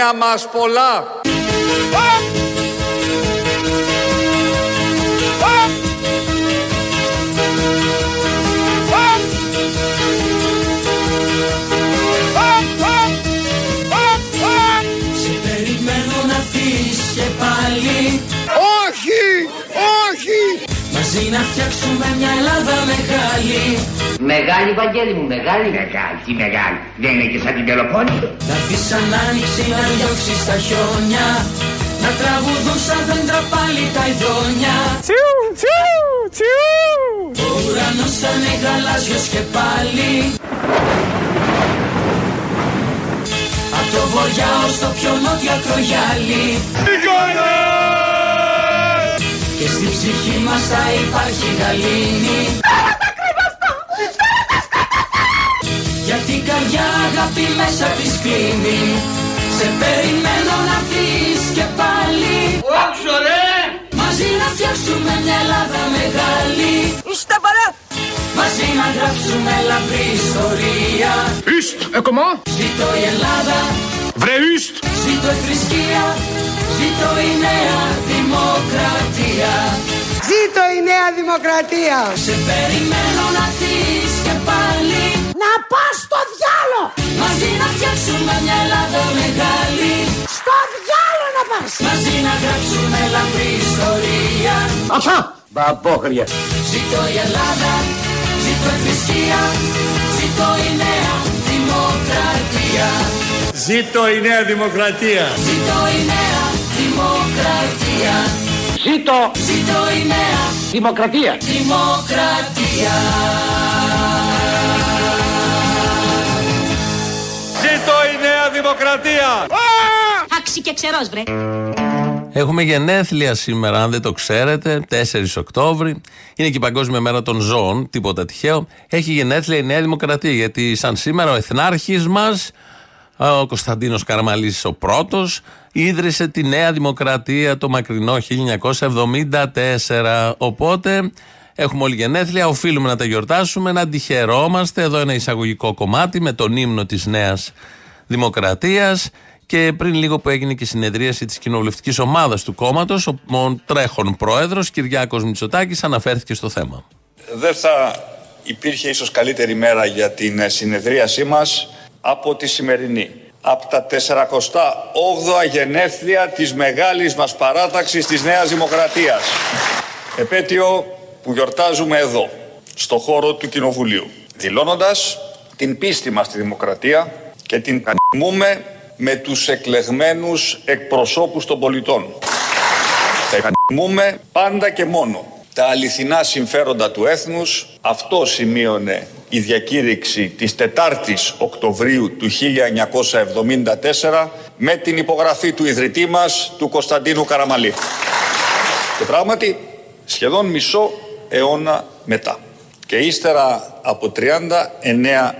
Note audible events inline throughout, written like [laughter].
Χρόνια μας πολλά. Σε περιμένω να φύγεις και πάλι Όχι, όχι. Μαζί να φτιάξουμε μια Ελλάδα μεγάλη Μεγάλη, Βαγγέλη μου, μεγάλη. Μεγάλη, τι μεγάλη. Δεν είναι και σαν την Πελοπόννησο. Να αφήσεις σαν άνοιξη να διώξεις τα χιόνια Να τραγουδούν σαν δέντρα πάλι τα ειδόνια Τσιου, τσιου, τσιου. Ο ουρανός θα είναι γαλάζιος και πάλι Απ' το βοριά ως το πιο νότια τρογιάλι Και στη ψυχή μας θα υπάρχει γαλήνη Γιατί η καρδιά αγάπη μέσα της κλείνει Σε περιμένω να φύγεις και πάλι Όχι, ρε! Μαζί να φτιάξουμε μια Ελλάδα μεγάλη Είστε παρά. Μαζί να γράψουμε λαμπρή ιστορία Ιστ, εκομά. Ζήτω η Ελλάδα, Βρε ιστ. ζήτω η θρησκεία Ζήτω η νέα δημοκρατία Ζήτω η νέα δημοκρατία. Σε περιμένω να φύγεις και πάλι Να πας στο διάλο. Μαζί να φτιάξουμε μια Ελλάδα μεγάλη Στο διάλο να πας. Μαζί να γράψουμε λαμπρή ιστορία Αυτά. Μπαμπόχρια. Ζήτω η Ελλάδα, ζήτω η θρησκεία Ζήτω η νέα δημοκρατία Ζήτω η νέα δημοκρατία. Ζήτω η νέα δημοκρατία Ζήτω Ζήτω η νέα δημοκρατία. δημοκρατία δημοκρατία. Άξι και ξερός βρε. Έχουμε γενέθλια σήμερα, αν δεν το ξέρετε, 4 Οκτώβρη. Είναι και η Παγκόσμια Μέρα των Ζώων, τίποτα τυχαίο. Έχει γενέθλια η Νέα Δημοκρατία, γιατί σαν σήμερα ο εθνάρχης μας, ο Κωνσταντίνος Καραμαλής ο πρώτος, ίδρυσε τη Νέα Δημοκρατία το μακρινό 1974. Οπότε έχουμε όλοι γενέθλια, οφείλουμε να τα γιορτάσουμε, να αντιχαιρόμαστε. Εδώ ένα εισαγωγικό κομμάτι με τον ύμνο της Νέας Δημοκρατίας. Και πριν λίγο που έγινε και η συνεδρίαση της κοινοβουλευτικής ομάδας του κόμματος, ο τρέχον πρόεδρος Κυριάκος Μητσοτάκης αναφέρθηκε στο θέμα. δεν θα υπήρχε ίσως καλύτερη μέρα για την ε, συνεδρίασή μας από τη σημερινή. Από τα 48 γενέθλια της μεγάλης μας παράταξης της Νέας Δημοκρατίας. Επέτειο που γιορτάζουμε εδώ, στο χώρο του Κοινοβουλίου. Δηλώνοντας την πίστη μας στη δημοκρατία και την κανιμούμε με τους εκλεγμένους εκπροσώπους των πολιτών. Θα εκτιμούμε πάντα και μόνο τα αληθινά συμφέροντα του έθνους. Αυτό σημείωνε η διακήρυξη της 4ης Οκτωβρίου του 1974 με την υπογραφή του ιδρυτή μας, του Κωνσταντίνου Καραμαλή. Και πράγματι, σχεδόν μισό αιώνα μετά και ύστερα από 39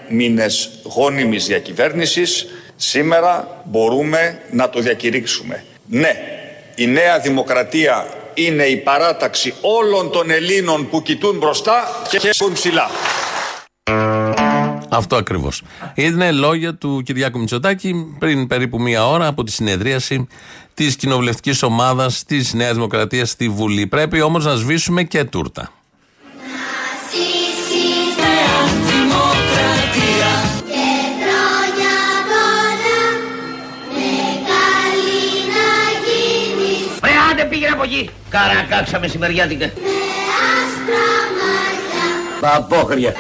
μήνες γόνιμης διακυβέρνησης, σήμερα μπορούμε να το διακηρύξουμε. Ναι, η νέα δημοκρατία είναι η παράταξη όλων των Ελλήνων που κοιτούν μπροστά και χαίρουν ψηλά. Αυτό ακριβώς. Είναι λόγια του Κυριάκου Μητσοτάκη πριν περίπου μία ώρα από τη συνεδρίαση της κοινοβουλευτικής ομάδας της Νέας Δημοκρατίας στη Βουλή. Πρέπει όμως να σβήσουμε και τούρτα. Από εκεί. Καρακάξα μεσημεριάτικα. Μπαμπόχρια.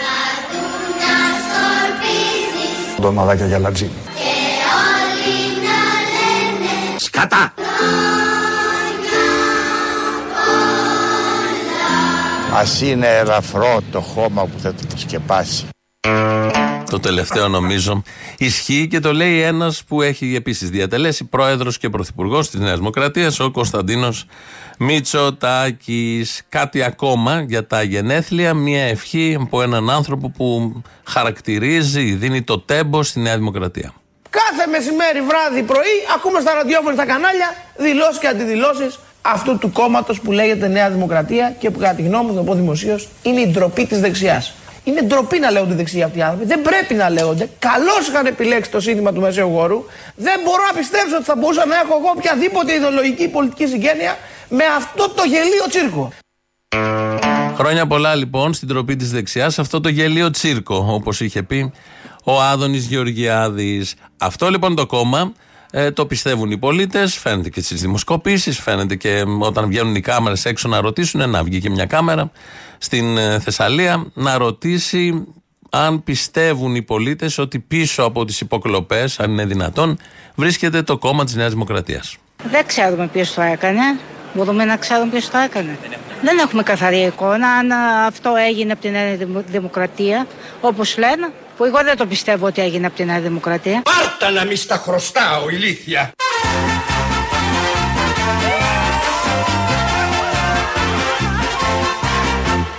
Ντομαδάκια για λατζίνι. Σκατά. Ας είναι ελαφρό το χώμα που θα το σκεπάσει. Το τελευταίο νομίζω ισχύει και το λέει ένας που έχει επίσης διατελέσει πρόεδρος και πρωθυπουργός της Νέας Δημοκρατίας, ο Κωνσταντίνος Μητσοτάκης. Κάτι ακόμα για τα γενέθλια, μια ευχή από έναν άνθρωπο που χαρακτηρίζει, δίνει το τέμπο στη Νέα Δημοκρατία. Κάθε μεσημέρι, βράδυ, πρωί, ακούμε στα ραδιόφωνα, στα κανάλια, δηλώσεις και αντιδηλώσεις αυτού του κόμματος που λέγεται Νέα Δημοκρατία και που κατά τη γνώμη μου, θα πω δημοσίως, είναι η ντροπή της δεξιάς. Είναι ντροπή να λέγονται δεξιοί αυτοί οι άνθρωποι. Δεν πρέπει να λέγονται. Καλώς είχαν επιλέξει το σύνθημα του Μεσαίου Γόρου. Δεν μπορώ να πιστέψω ότι θα μπορούσα να έχω εγώ οποιαδήποτε ιδεολογική πολιτική συγγένεια με αυτό το γελίο τσίρκο. Χρόνια πολλά λοιπόν στην τροπή της δεξιάς, αυτό το γελίο τσίρκο, όπως είχε πει ο Άδωνης Γεωργιάδης. Αυτό λοιπόν το κόμμα ε, το πιστεύουν οι πολίτες, φαίνεται και στις δημοσκοπήσεις, φαίνεται και όταν βγαίνουν οι κάμερες έξω να ρωτήσουν. Να βγει και μια κάμερα στην ε, Θεσσαλία να ρωτήσει αν πιστεύουν οι πολίτες ότι πίσω από τις υποκλοπές, αν είναι δυνατόν, βρίσκεται το κόμμα της Νέας Δημοκρατίας. Δεν ξέρουμε ποιος το έκανε. Μπορούμε να ξέρουμε ποιος το έκανε. Δεν έχουμε καθαρή εικόνα αν αυτό έγινε από την Νέα Δημοκρατία, όπως λένε, που εγώ δεν το πιστεύω ότι έγινε από την Νέα Δημοκρατία. Πάρτα να μη στα χρωστάω, ηλίθεια.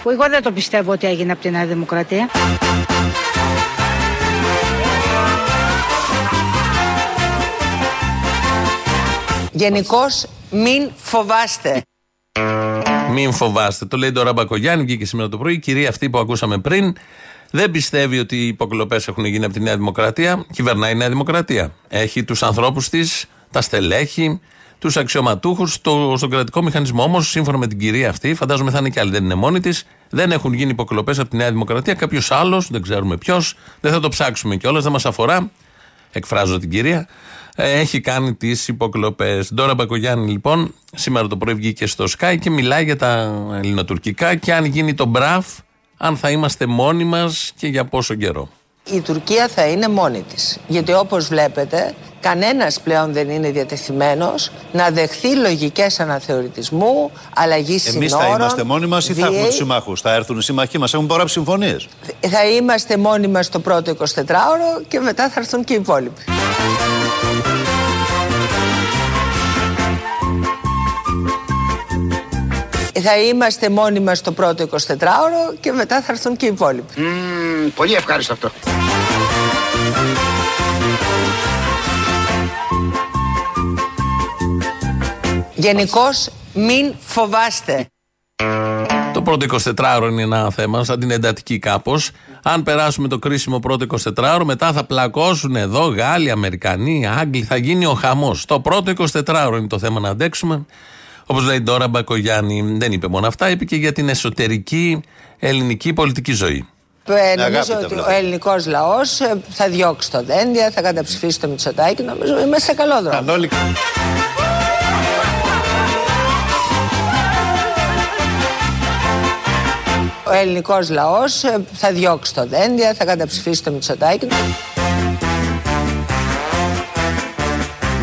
Που εγώ δεν το πιστεύω ότι έγινε από την Νέα Δημοκρατία. Γενικώς μην φοβάστε. Μην φοβάστε. Το λέει τώρα Μπακογιάννη, βγήκε σήμερα το πρωί. Η κυρία αυτή που ακούσαμε πριν δεν πιστεύει ότι οι υποκλοπές έχουν γίνει από τη Νέα Δημοκρατία. Κυβερνάει η Νέα Δημοκρατία. Έχει τους ανθρώπους της, τα στελέχη, τους αξιωματούχους στο, στον κρατικό μηχανισμό. Όμως, σύμφωνα με την κυρία αυτή, φαντάζομαι θα είναι και άλλη, δεν είναι μόνη της, δεν έχουν γίνει υποκλοπές από τη Νέα Δημοκρατία. Κάποιος άλλος, δεν ξέρουμε ποιος, δεν θα το ψάξουμε κιόλας, δεν μας αφορά. Εκφράζω την κυρία. Ε, έχει κάνει τις υποκλοπές. Ντόρα Μπακογιάννη, λοιπόν, σήμερα το πρωί βγήκε στο Sky και μιλάει για τα ελληνοτουρκικά και αν γίνει το μπραφ, αν θα είμαστε μόνοι μας και για πόσο καιρό. Η Τουρκία θα είναι μόνη της. Γιατί όπως βλέπετε, κανένας πλέον δεν είναι διατεθειμένος να δεχθεί λογικές αναθεωρητισμού, αλλαγή συνόρων. Εμείς θα είμαστε μόνοι μας ή θα έχουμε τους συμμάχους; Θα έρθουν οι συμμαχοί μας, έχουν υπογράψει συμφωνίες; Θα είμαστε μόνοι μας το πρώτο 24ωρο και μετά θα έρθουν και οι υπόλοιποι. Θα είμαστε μόνοι μας το πρώτο 24ωρο και μετά θα έρθουν και οι υπόλοιποι. πολύ ευχάριστο αυτό. Γενικώς μην φοβάστε. Το πρώτο 24ωρο είναι ένα θέμα, σαν την εντατική κάπως. Αν περάσουμε το κρίσιμο πρώτο 24ωρο, μετά θα πλακώσουν εδώ Γάλλοι, Αμερικανοί, Άγγλοι, θα γίνει ο χαμός. Το πρώτο 24ωρο είναι το θέμα να αντέξουμε. Όπως λέει τώρα Μπακογιάννη, δεν είπε μόνο αυτά, είπε και για την εσωτερική ελληνική πολιτική ζωή. Ε, νομίζω ότι ο ελληνικός λαός θα διώξει το δέντια, θα καταψηφίσει το Μητσοτάκι. Νομίζω είμαστε σε καλό δρόμο. Ο ελληνικός λαός θα διώξει το δέντια, θα καταψηφίσει το Μητσοτάκι.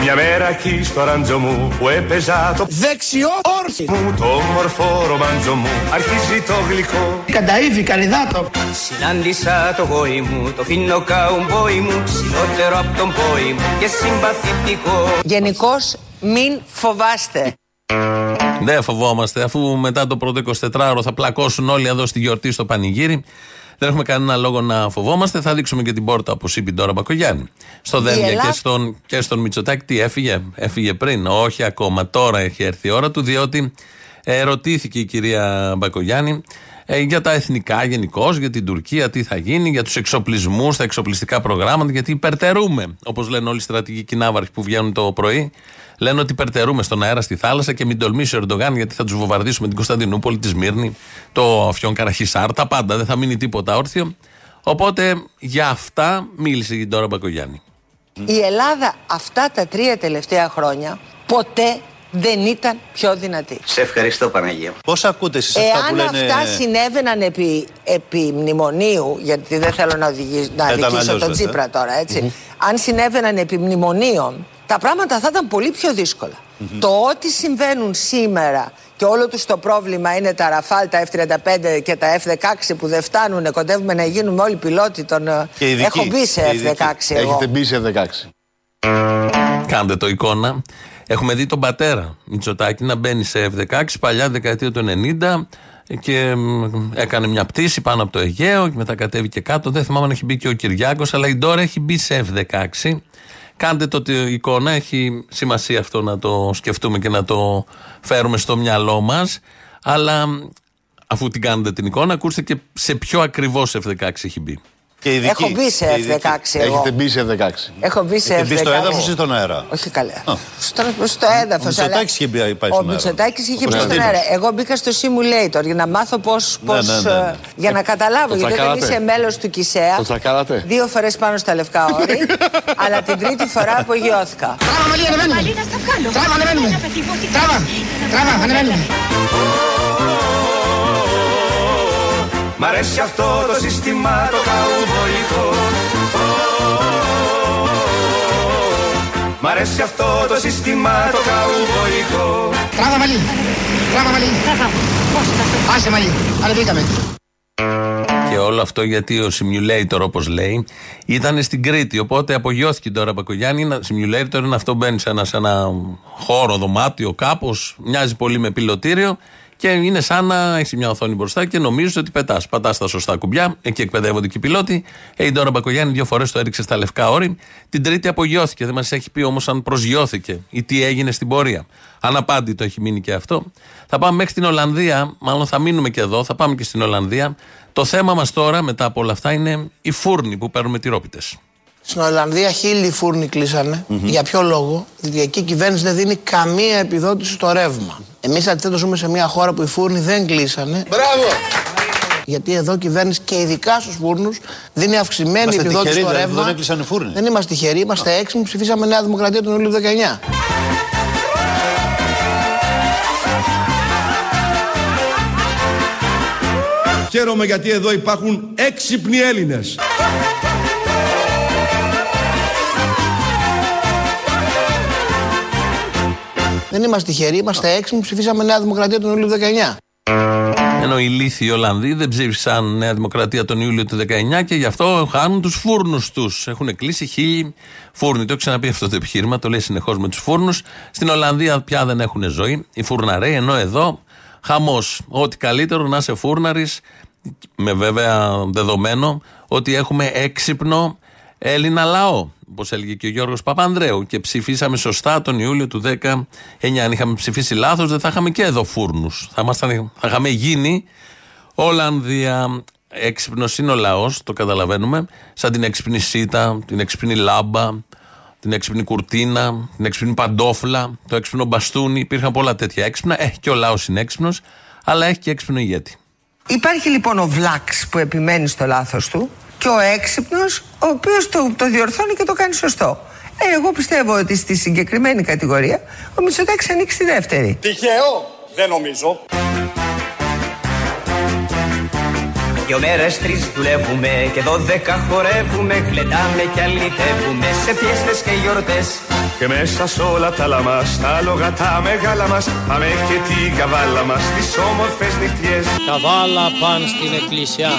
Μια μέρα εκεί στο ράντζο μου που έπαιζα το Δεξιό όρθι. μου το όμορφο ρομάντζο μου αρχίζει το γλυκό Κανταήφι, κανιδάτο. Συνάντησα το γόη μου, το φίνο καουμπόι μου Ψηλότερο από τον πόη μου και συμπαθητικό Γενικώς μην φοβάστε. Δεν φοβόμαστε, αφού μετά το πρώτο 24ωρο θα πλακώσουν όλοι εδώ στη γιορτή στο πανηγύρι. Δεν έχουμε κανένα λόγο να φοβόμαστε. Θα δείξουμε και την πόρτα, όπω είπε τώρα Μπακογιάννη. Στο Δένδια και στον, και στον Μητσοτάκη. Τι έφυγε, έφυγε πριν. Όχι ακόμα. Τώρα έχει έρθει η ώρα του, διότι ερωτήθηκε η κυρία Μπακογιάννη ε, για τα εθνικά γενικώ, για την Τουρκία, τι θα γίνει, για τους εξοπλισμούς, τα εξοπλιστικά προγράμματα, γιατί υπερτερούμε. Όπως λένε όλοι οι στρατηγικοί ναύαρχοι που βγαίνουν το πρωί, λένε ότι υπερτερούμε στον αέρα, στη θάλασσα και μην τολμήσει ο Ερντογάν, γιατί θα τους βομβαρδίσουμε την Κωνσταντινούπολη, τη Σμύρνη, το Αφιόν Καραχισάρ, τα πάντα. Δεν θα μείνει τίποτα όρθιο. Οπότε για αυτά μίλησε η Ντόρα Μπακογιάννη. Η Ελλάδα αυτά τα τρία τελευταία χρόνια ποτέ δεν ήταν πιο δυνατή. Σε ευχαριστώ Παναγία. Πώς ακούτε εσείς αυτά που Εάν λένε. αυτά συνέβαιναν επί, επί μνημονίου, γιατί δεν θέλω να, οδηγήσω, να ήταν αδικήσω αλλιώς, τον ε; Τσίπρα τώρα, έτσι. Αν συνέβαιναν επί μνημονίων, τα πράγματα θα ήταν πολύ πιο δύσκολα. Το ότι συμβαίνουν σήμερα και όλο τους το πρόβλημα είναι τα Ραφάλ, τα F-35 και τα F-16 που δεν φτάνουν, κοντεύουμε να γίνουμε όλοι πιλότοι των... ε, Και ειδικοί. Έχω μπει σε Και ειδικοί. F-16 εγώ. Έχετε μπει σε F16. Κάντε το εικόνα. Έχουμε δει τον πατέρα Μητσοτάκη να μπαίνει σε F-16 παλιά δεκαετία του 90 και μ, έκανε μια πτήση πάνω από το Αιγαίο και μετά κατέβηκε κάτω. Δεν θυμάμαι αν έχει μπει και ο Κυριάκος, αλλά η Ντόρα έχει μπει σε F-16. Κάντε το τη εικόνα, έχει σημασία αυτό να το σκεφτούμε και να το φέρουμε στο μυαλό μας. Αλλά μ, αφού την κάνετε την εικόνα, ακούστε και σε ποιο ακριβώς F16 έχει μπει. Και ειδική. Έχω μπει σε Και ειδική. F16 εγώ. Έχετε μπει σε F16. Έχω μπει σε Έχετε μπει στο F16. έδαφος ή στον αέρα; Όχι καλά. Στο, στο έδαφος. Ο Μητσοτάκης είχε μπει- πάει Ο στον αέρα. Μητσοτάκης είχε Ο μπει στον Κωνσταντίνος. αέρα. Εγώ μπήκα στο simulator για να μάθω πώ. Ναι, ναι, ναι, ναι. Για να καταλάβω. Το γιατί όταν τσακάρατε. είσαι μέλος του ΚΙΣΕΑ. Το τσακάρατε. Δύο φορές πάνω στα λευκά όρη. [laughs] αλλά την τρίτη φορά απογειώθηκα. Τράβα, Μαλή, ανεβαίνουμε. Τράβα, ανεβαίνουμε. Τράβα, τράβα, ανεβαίνουμε. Μ' αρέσει αυτό το σύστημα το καουμπόικο Μ' αρέσει αυτό το σύστημα το καουμπόικο Τράβα, Μαλή. Τράβα, Μαλή. Άσε, Μαλή. Ανεβήκαμε. Και όλο αυτό γιατί ο simulator, όπως λέει, ήταν στην Κρήτη. Οπότε απογειώθηκε τώρα Μπακογιάννη. Ένα simulator είναι αυτό που μπαίνεις σε ένα, σε ένα χώρο, δωμάτιο, κάπως. Μοιάζει πολύ με πιλωτήριο. Και είναι σαν να έχει μια οθόνη μπροστά και νομίζεις ότι πετάς. Πατάς τα σωστά κουμπιά, εκεί εκπαιδεύονται και οι πιλότοι. Ε, η Ντόρα Μπακογιάννη δύο φορές το έριξες στα λευκά όρη. Την τρίτη απογειώθηκε. Δεν μας έχει πει όμως αν προσγειώθηκε ή τι έγινε στην πορεία. Αναπάντητο έχει μείνει και αυτό. Θα πάμε μέχρι την Ολλανδία, μάλλον θα μείνουμε και εδώ, θα πάμε και στην Ολλανδία. Το θέμα μας τώρα, μετά από όλα αυτά, είναι οι φούρνοι που παίρνουμε τυρόπιτες. Στην Ολλανδία χίλιοι φούρνοι κλείσανε. Για ποιο λόγο, διότι εκεί η κυβέρνηση δεν δίνει καμία επιδότηση στο ρεύμα. Εμείς αντιθέτω ζούμε σε μια χώρα που οι φούρνοι δεν κλείσανε. Μπράβο! Γιατί εδώ η κυβέρνηση και ειδικά στους φούρνους δίνει αυξημένη Είμαστε επιδότηση τυχεροί, στο δηλαδή, ρεύμα. δεν έκλεισαν οι φούρνοι. Δεν είμαστε τυχεροί, είμαστε έξυπνοι. Ψηφίσαμε Νέα Δημοκρατία τον Ιούλιο 19. Χαίρομαι γιατί εδώ υπάρχουν έξυπνοι Έλληνες. Δεν είμαστε τυχεροί, είμαστε έξυπνοι. Ψηφίσαμε Νέα Δημοκρατία τον Ιούλιο 19. Ενώ οι λύθοι Ολλανδοί δεν ψήφισαν Νέα Δημοκρατία τον Ιούλιο του 19 και γι' αυτό χάνουν τους φούρνους τους. Έχουν κλείσει χίλιοι φούρνοι. Το έχω ξαναπεί αυτό το επιχείρημα, το λέει συνεχώς με τους φούρνους. Στην Ολλανδία πια δεν έχουν ζωή οι φουρναρέοι, ενώ εδώ χαμός. Ό,τι καλύτερο να είσαι φούρναρης, με βέβαια δεδομένο ότι έχουμε έξυπνο Έλληνα λαό, όπω έλεγε και ο Γιώργος Παπανδρέου. Και ψηφίσαμε σωστά τον Ιούλιο του 19. Αν είχαμε ψηφίσει λάθος, δεν θα είχαμε και εδώ φούρνους. Θα, ήμασταν- θα είχαμε γίνει Ολλανδία. Έξυπνος είναι ο λαός, το καταλαβαίνουμε. Σαν την έξυπνη σίτα, την έξυπνη λάμπα, την έξυπνη κουρτίνα, την έξυπνη παντόφλα, το έξυπνο μπαστούνι. Υπήρχαν πολλά τέτοια έξυπνα. Έχει και ο λαός είναι έξυπνος, αλλά έχει και έξυπνο ηγέτη. Υπάρχει λοιπόν ο Βλάξ που επιμένει στο λάθος του και ο έξυπνος ο οποίος το, το διορθώνει και το κάνει σωστό. Ε, εγώ πιστεύω ότι στη συγκεκριμένη κατηγορία ο Μητσοτάκης ανήκει στη δεύτερη. Τυχαίο, δεν νομίζω. Δυο μέρες τρεις δουλεύουμε και δώδεκα χορεύουμε Γλεντάμε και αλυτεύουμε σε φιέστες και γιορτές. Και μέσα σ' όλα τα λαμάς, τα άλογα τα μεγάλα μας Πάμε και την καβάλα μας, τις όμορφες νυχτιές. Καβάλα παν στην εκκλησιά.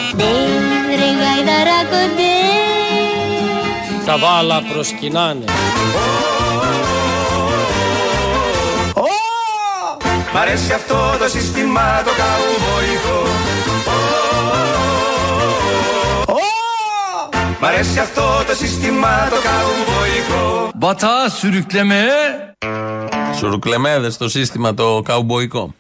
Ρε γαϊδαράκοντε Καβάλα προσκυνάνε. Μ' αρέσει αυτό το σύστημα το καουμπόικο Μ' αρέσει αυτό το σύστημα το καουμπόικο Μπατά σουρουκλεμέ. Σουρουκλεμέδες στο σύστημα το καουμποϊκό.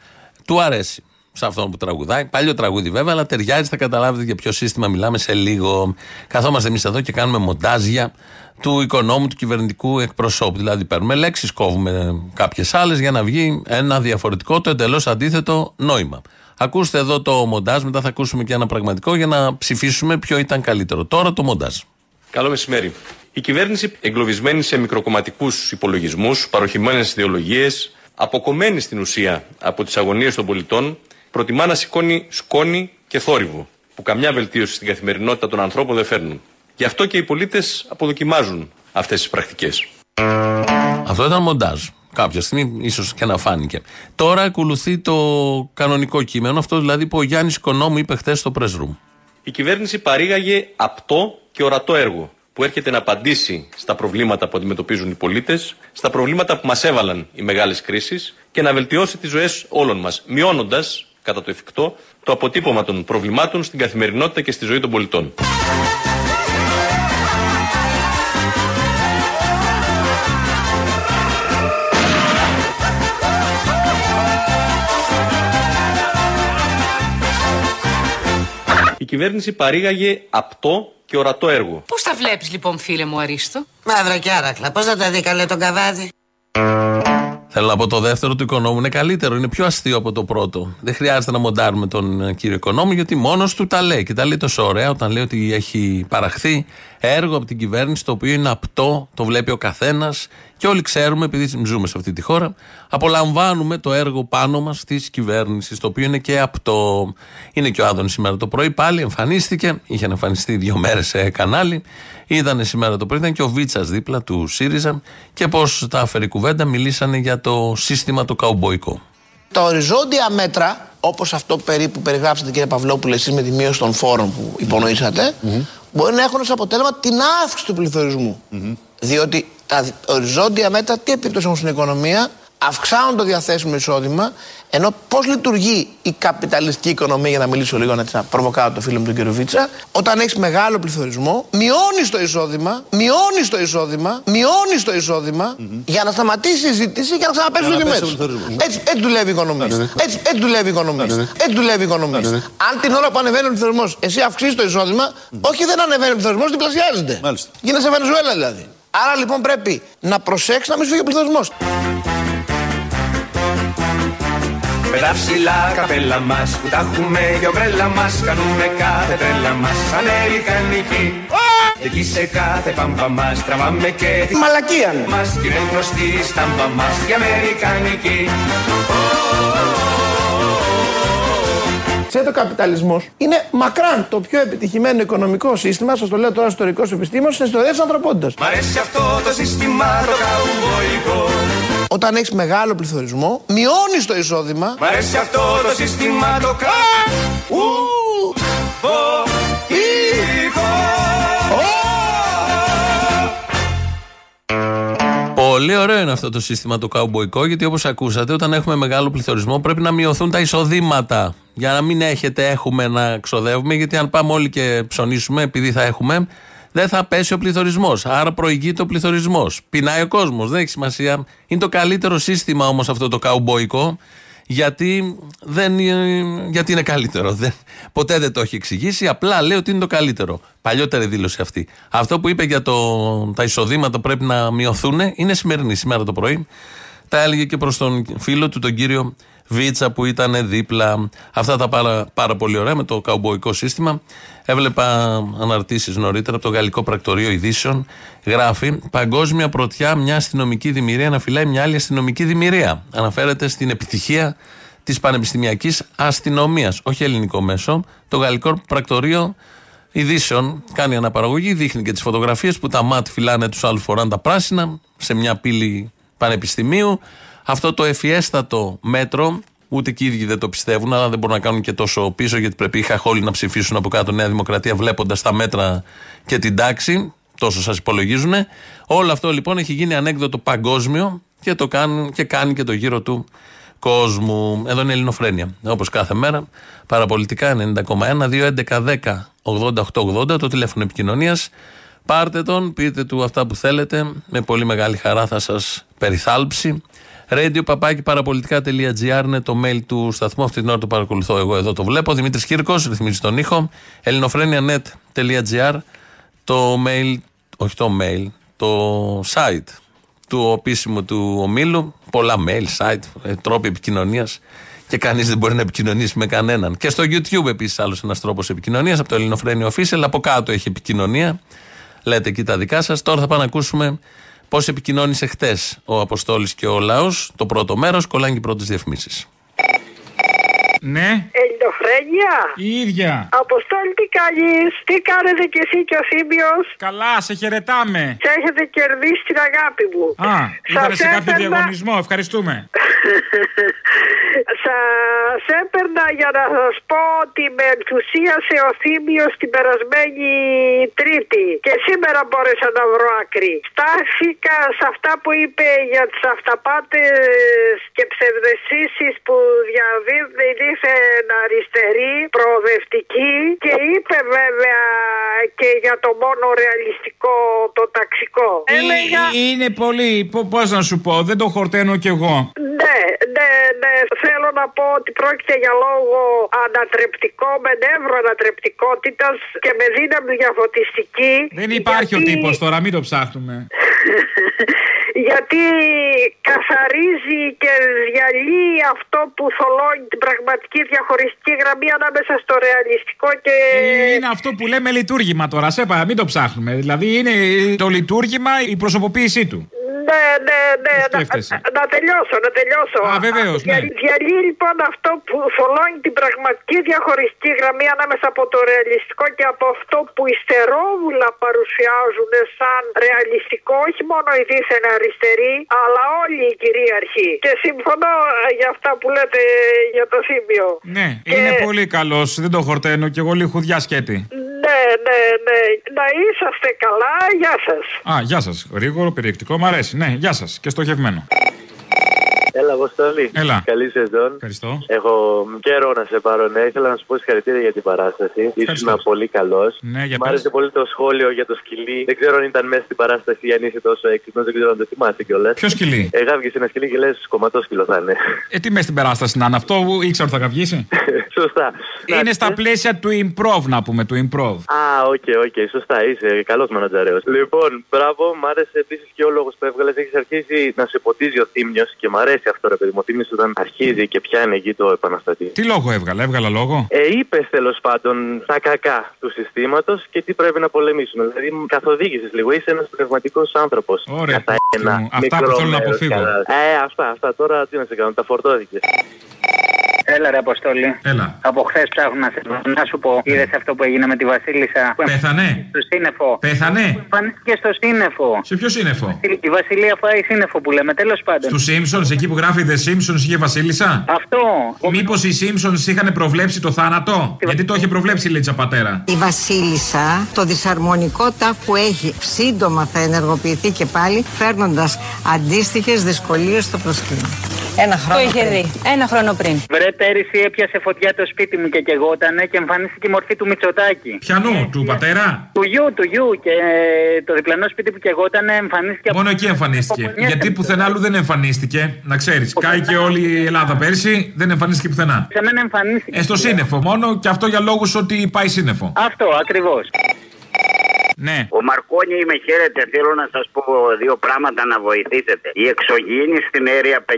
Του αρέσει σε αυτόν που τραγουδάει. Παλιό τραγούδι βέβαια, αλλά ταιριάζει, θα καταλάβετε για ποιο σύστημα μιλάμε σε λίγο. Καθόμαστε εμείς εδώ και κάνουμε μοντάζια του οικονόμου, του κυβερνητικού εκπροσώπου. Δηλαδή, παίρνουμε λέξεις, κόβουμε κάποιες άλλες για να βγει ένα διαφορετικό, το εντελώς αντίθετο νόημα. Ακούστε εδώ το μοντάζ, μετά θα ακούσουμε και ένα πραγματικό για να ψηφίσουμε ποιο ήταν καλύτερο. Τώρα το μοντάζ. Καλό μεσημέρι. Η κυβέρνηση, εγκλωβισμένη σε μικροκομματικούς υπολογισμούς, παροχημένες ιδεολογίες, αποκομμένη στην ουσία από τις αγωνίες των πολιτών, προτιμά να σηκώνει σκόνη και θόρυβο, που καμιά βελτίωση στην καθημερινότητα των ανθρώπων δεν φέρνουν. Γι' αυτό και οι πολίτες αποδοκιμάζουν αυτές τις πρακτικές. Αυτό ήταν μοντάζ. Κάποια στιγμή ίσως και να φάνηκε. Τώρα ακολουθεί το κανονικό κείμενο, αυτό δηλαδή που ο Γιάννης Οικονόμου είπε χθες στο press room. Η κυβέρνηση παρήγαγε απτό και ορατό έργο που έρχεται να απαντήσει στα προβλήματα που αντιμετωπίζουν οι πολίτες, στα προβλήματα που μας έβαλαν οι μεγάλες κρίσεις και να βελτιώσει τις ζωές όλων μας, μειώνοντας, κατά το εφικτό, το αποτύπωμα των προβλημάτων στην καθημερινότητα και στη ζωή των πολιτών. κυβέρνηση παρήγαγε απτό και ορατό έργο. Πώς τα βλέπεις λοιπόν, φίλε μου Αρίστο; Μαύρα και άρακλα. Πώς θα τα δει καλέ τον καβάδι; Θέλω να πω το δεύτερο του οικονόμου είναι καλύτερο, είναι πιο αστείο από το πρώτο. Δεν χρειάζεται να μοντάρουμε τον ε, κύριο οικονόμου γιατί μόνος του τα λέει. Και τα λέει τόσο ωραία όταν λέει ότι έχει παραχθεί έργο από την κυβέρνηση το οποίο είναι απτό, το βλέπει ο καθένας και όλοι ξέρουμε, επειδή ζούμε σε αυτή τη χώρα, απολαμβάνουμε το έργο πάνω μας της κυβέρνησης, το οποίο είναι και απτό. Είναι και ο Άδων σήμερα το πρωί πάλι, εμφανίστηκε, είχε εμφανιστεί δύο μέρες σε κανάλι. Ήταν σήμερα το πρωί, ήταν και ο Βίτσας δίπλα του ΣΥΡΙΖΑ και πώς τα αφαιρεί κουβέντα μιλήσανε για το σύστημα το καουμποϊκό. Τα οριζόντια μέτρα, όπως αυτό περίπου περιγράψατε κύριε Παυλόπουλε, εσείς με τη μείωση των φόρων που υπονοησατε μπορεί να έχουν ως αποτέλεσμα την αύξηση του πληθωρισμού. Διότι τα οριζόντια μέτρα τι επίπτωση έχουν στην οικονομία, αυξάνουν το διαθέσιμο εισόδημα, ενώ πώς λειτουργεί η καπιταλιστική οικονομία, για να μιλήσω λίγο να, να προβοκάω το φίλο μου τον κύριο Βίτσα, όταν έχεις μεγάλο πληθωρισμό, μειώνεις το εισόδημα, μειώνεις το εισόδημα, μειώνεις το εισόδημα για να σταματήσει η ζήτηση και να ξαναπέσουν οι Για να τιμέ. πέσει ο πληθωρισμός. Έτσι, έτσι δουλεύει η οικονομία. Έτσι, έτσι δουλεύει η οικονομία. Έτσι δουλεύει η οικονομία. Αν την ώρα που ανεβαίνει ο πληθωρισμός, εσύ αυξήσεις το εισόδημα, όχι δεν ανεβαίνει ο πληθωρισμός, διπλασιάζεται. Μάλιστα. Γίνεσαι Βενεζουέλα δηλαδή. Άρα λοιπόν πρέπει να προσέξεις να μην σου φύγει ο πληθωρισμός. Με τα ψηλά καπέλα μας που τα έχουμε για ομπρέλα μας Κάνουμε κάθε τρέλα μας αμερικανική Και εκεί σε κάθε πάμπα μας τραβάμε και τη Μαλακία. μας Και είναι γνωστή η στάμπα μας η αμερικανική Ξέρετε, ο καπιταλισμός είναι μακράν το πιο επιτυχημένο οικονομικό σύστημα, σας το λέω τώρα ιστορικό επιστήμονα, στην ιστορία της ανθρωπότητας. Μ' αρέσει αυτό το σύστημα το καουμποϊκό Όταν έχεις μεγάλο πληθωρισμό, μειώνεις το εισόδημα. Μ' αρέσει αυτό το σύστημα το Πολύ ωραίο είναι αυτό το σύστημα το καουμποϊκό, γιατί όπως ακούσατε, όταν έχουμε μεγάλο πληθωρισμό πρέπει να μειωθούν τα εισοδήματα. Για να μην έχετε, έχουμε να ξοδεύουμε, γιατί αν πάμε όλοι και ψωνίσουμε, επειδή θα έχουμε, δεν θα πέσει ο πληθωρισμός. Άρα προηγείται ο πληθωρισμός. Πεινάει ο κόσμος, δεν έχει σημασία. Είναι το καλύτερο σύστημα όμως αυτό το καουμποϊκό, γιατί, δεν, είναι- γιατί είναι καλύτερο. Δεν, ποτέ δεν το έχει εξηγήσει, απλά λέει ότι είναι το καλύτερο. Παλιότερη δήλωση αυτή. Αυτό που είπε για το, τα εισοδήματα που πρέπει να μειωθούν είναι σημερινή, σήμερα το πρωί. Τα έλεγε και προς τον φίλο του, τον κύριο Βίτσα που ήταν δίπλα. Αυτά τα πάρα, πάρα πολύ ωραία με το καουμποϊκό σύστημα. Έβλεπα αναρτήσεις νωρίτερα από το Γαλλικό Πρακτορείο Ειδήσεων. Γράφει Παγκόσμια πρωτιά μια αστυνομική δημιουργία να φυλάει μια άλλη αστυνομική δημιουργία. Αναφέρεται στην επιτυχία της πανεπιστημιακής αστυνομίας. Όχι ελληνικό μέσο. Το Γαλλικό Πρακτορείο Ειδήσεων κάνει αναπαραγωγή, δείχνει και τις φωτογραφίες που τα ΜΑΤ φυλάνε τους άλλους φοράνε τα πράσινα σε μια πύλη πανεπιστημίου. Αυτό το εφιέστατο μέτρο, ούτε και οι ίδιοι δεν το πιστεύουν, αλλά δεν μπορούν να κάνουν και τόσο πίσω, γιατί πρέπει οι χαχόλοι να ψηφίσουν από κάτω Νέα Δημοκρατία βλέποντας τα μέτρα και την τάξη. Τόσο σας υπολογίζουν. Όλο αυτό λοιπόν έχει γίνει ανέκδοτο παγκόσμιο και, το κάνουν, και κάνει και το γύρο του κόσμου. Εδώ είναι η Ελληνοφρένεια. Όπως κάθε μέρα. Παραπολιτικά 90,1, 2, 11, 10, 88, 80, το τηλέφωνο επικοινωνίας. Πάρτε τον, πείτε του αυτά που θέλετε. Με πολύ μεγάλη χαρά θα σας περιθάλψει. Radio παπάκι παραπολιτικά.gr είναι το mail του σταθμού. Αυτή την ώρα το παρακολουθώ εγώ εδώ το βλέπω. Δημήτρης Κύρκος, ρυθμίζει τον ήχο. ελληνοφρένια.net.gr το mail, όχι το mail, το site του επίσημου του ομίλου. Πολλά mail, site, ε, τρόποι επικοινωνίας και κανείς δεν μπορεί να επικοινωνήσει με κανέναν. Και στο YouTube επίσης άλλος ένας τρόπος επικοινωνίας από το Ελληνοφρένιο Official. Από κάτω έχει επικοινωνία. Λέτε εκεί τα δικά σας. Τώρα θα πάμε να ακούσουμε πώς επικοινώνησε χτες ο Αποστόλης και ο λαός. Το πρώτο μέρος, κολλάνε και οι πρώτες διαφημίσεις. Ναι, Ελληνοφρένια. η ίδια. Αποστόλη τι κάνεις, τι κάνετε κι εσύ και ο Θήμιος; Καλά, σε χαιρετάμε. Και έχετε κερδίσει την αγάπη μου. Α, ήταν σε κάποιο έπαιρνα- διαγωνισμό. Ευχαριστούμε. [laughs] Σας έπαιρνα για να σας πω ότι με ενθουσίασε ο Θήμιος την περασμένη Τρίτη. σπίτι και σήμερα μπόρεσα να βρω άκρη. Στάθηκα σε αυτά που είπε για τις αυταπάτες και ψευδεσίσεις που διαδίδει δίθεν αριστερή, προοδευτική και είπε βέβαια και για το μόνο ρεαλιστικό το ταξικό. Έλεγα... Ε, Είναι πολύ. Πώς να σου πω, δεν το χορταίνω κι εγώ. Ναι, ναι, ναι. Θέλω να πω ότι πρόκειται για λόγο ανατρεπτικό, με νεύρο ανατρεπτικότητας και με δύναμη διαφωτιστική. Δεν υπάρχει ο γιατί- τύπος τώρα, μην το ψάχνουμε. [laughs] γιατί καθαρίζει και διαλύει αυτό που θολώνει την πραγματική διαχωριστική γραμμή ανάμεσα στο ρεαλιστικό και. Ε, Είναι αυτό που λέμε λειτουργήμα τώρα. Σε είπα, μην το ψάχνουμε. Δηλαδή είναι το λειτουργήμα η προσωποποίησή του. Ναι, ναι, ναι. Να, σκέφτεσαι. να τελειώσω, να τελειώσω. Α, βεβαίως, ναι. Δια- Διαλύει λοιπόν αυτό που θολώνει την πραγματική διαχωριστική γραμμή ανάμεσα από το ρεαλιστικό και από αυτό που υστερόβουλα παρουσιάζουν σαν ρεαλιστικό, όχι μόνο οι δίθεν αριστεροί, αλλά όλοι οι κυρίαρχοι. Και συμφωνώ ε, για αυτά που λέτε για το Θήμιο. Ναι, είναι πολύ καλός. Δεν το χορταίνω κι εγώ λιχουδιά σκέτη. Ναι, ναι, ναι. Να είσαστε καλά. Γεια σας. Α, γεια σας. Γρήγορο, περιεκτικό, μ' αρέσει. Ναι, γεια σας και στοχευμένο. Έλα, Αποστολή. Έλα. Καλή σεζόν. Ευχαριστώ. Έχω καιρό να σε πάρω, ναι. Ήθελα να σου πω συγχαρητήρια για την παράσταση. Ήσουν πολύ καλός. Ναι, για Μ' άρεσε πολύ το σχόλιο για το σκυλί. Δεν ξέρω αν ήταν μέσα στην παράσταση ή αν είσαι τόσο έξυπνο. Δεν ξέρω αν το θυμάσαι κιόλας. Ποιο σκυλί; Εγάβγε ένα σκυλί και λες κομματός σκυλό θα είναι. Ε, τι μες στην περάσταση να είναι αυτό, ήξερα ότι θα καυγήσει. [laughs] Σωστά. Είναι στα πλαίσια του improv, να πούμε, του improv. Α, οκ, οκ, σωστά, είσαι καλός μανατζαραίο. Λοιπόν, μπράβο, μ' άρεσε επίσης και ο λόγος που έβγαλες. Έχεις αρχίσει να σε ποτίζει ο Θύμιο και μ' αρέσει αυτό, ρε παιδί μου. Ο Θύμιο όταν αρχίζει και πιάνει εκεί το επαναστατή. Τι λόγο έβγαλα, έβγαλα λόγο; Ε, είπε τέλος πάντων τα κακά του συστήματος και τι πρέπει να πολεμήσουμε. Δηλαδή, καθοδήγησες λίγο. Είσαι ένας πνευματικός άνθρωπος. Ωραία, Κατά π***ι ένα μου. Αυτά που μικρό θέλω να μέρος αποφύγω. καλά. Ε, αυτά, αυτά τώρα τι να σε κάνω, τα φορτώθηκε. Έλα ρε Αποστόλη. Έλα. Από χθες ψάχνω να, σε... να σου πω. Είδες αυτό που έγινε με τη Βασίλισσα. που Πέθανε. Στο σύννεφο. Πέθανε. Εμφανίστηκε στο σύννεφο. Σε ποιο σύννεφο; Η Βασιλεία φάει σύννεφο που λέμε, τέλος πάντων. Του Simpsons, εκεί που γράφει The Simpsons είχε Βασίλισσα; Αυτό. Μήπως οι Simpsons είχαν προβλέψει το θάνατο; Γιατί το είχε προβλέψει η Λίτσα Πατέρα. Η Βασίλισσα, το δυσαρμονικό τάφ που έχει, σύντομα θα ενεργοποιηθεί και πάλι, φέρνοντας αντίστοιχες δυσκολίες στο προσκήνιο. Ένα χρόνο. Το είχε πριν. δει. Ένα χρόνο πριν. Βρε πέρυσι έπιασε φωτιά το σπίτι μου και κεγότανε και εμφανίστηκε η μορφή του Μητσοτάκη. Πιανού, του πατέρα; Του γιου, του γιου και ε, το διπλανό σπίτι που κεγότανε εμφανίστηκε. Μόνο εκεί εμφανίστηκε. Γιατί πουθενά άλλου δεν εμφανίστηκε. Να ξέρεις. Κάει και όλη η Ελλάδα πέρσι, δεν εμφανίστηκε πουθενά. Σε μένα εμφανίστηκε. Ε, στο σύννεφο μόνο και αυτό για λόγους ότι πάει σύννεφο. Αυτό ακριβώς. Ναι. Ο Μαρκόνι με χαίρετε. Θέλω να σας πω δύο πράγματα να βοηθήσετε. Η εξωγήινη στην αίρια 51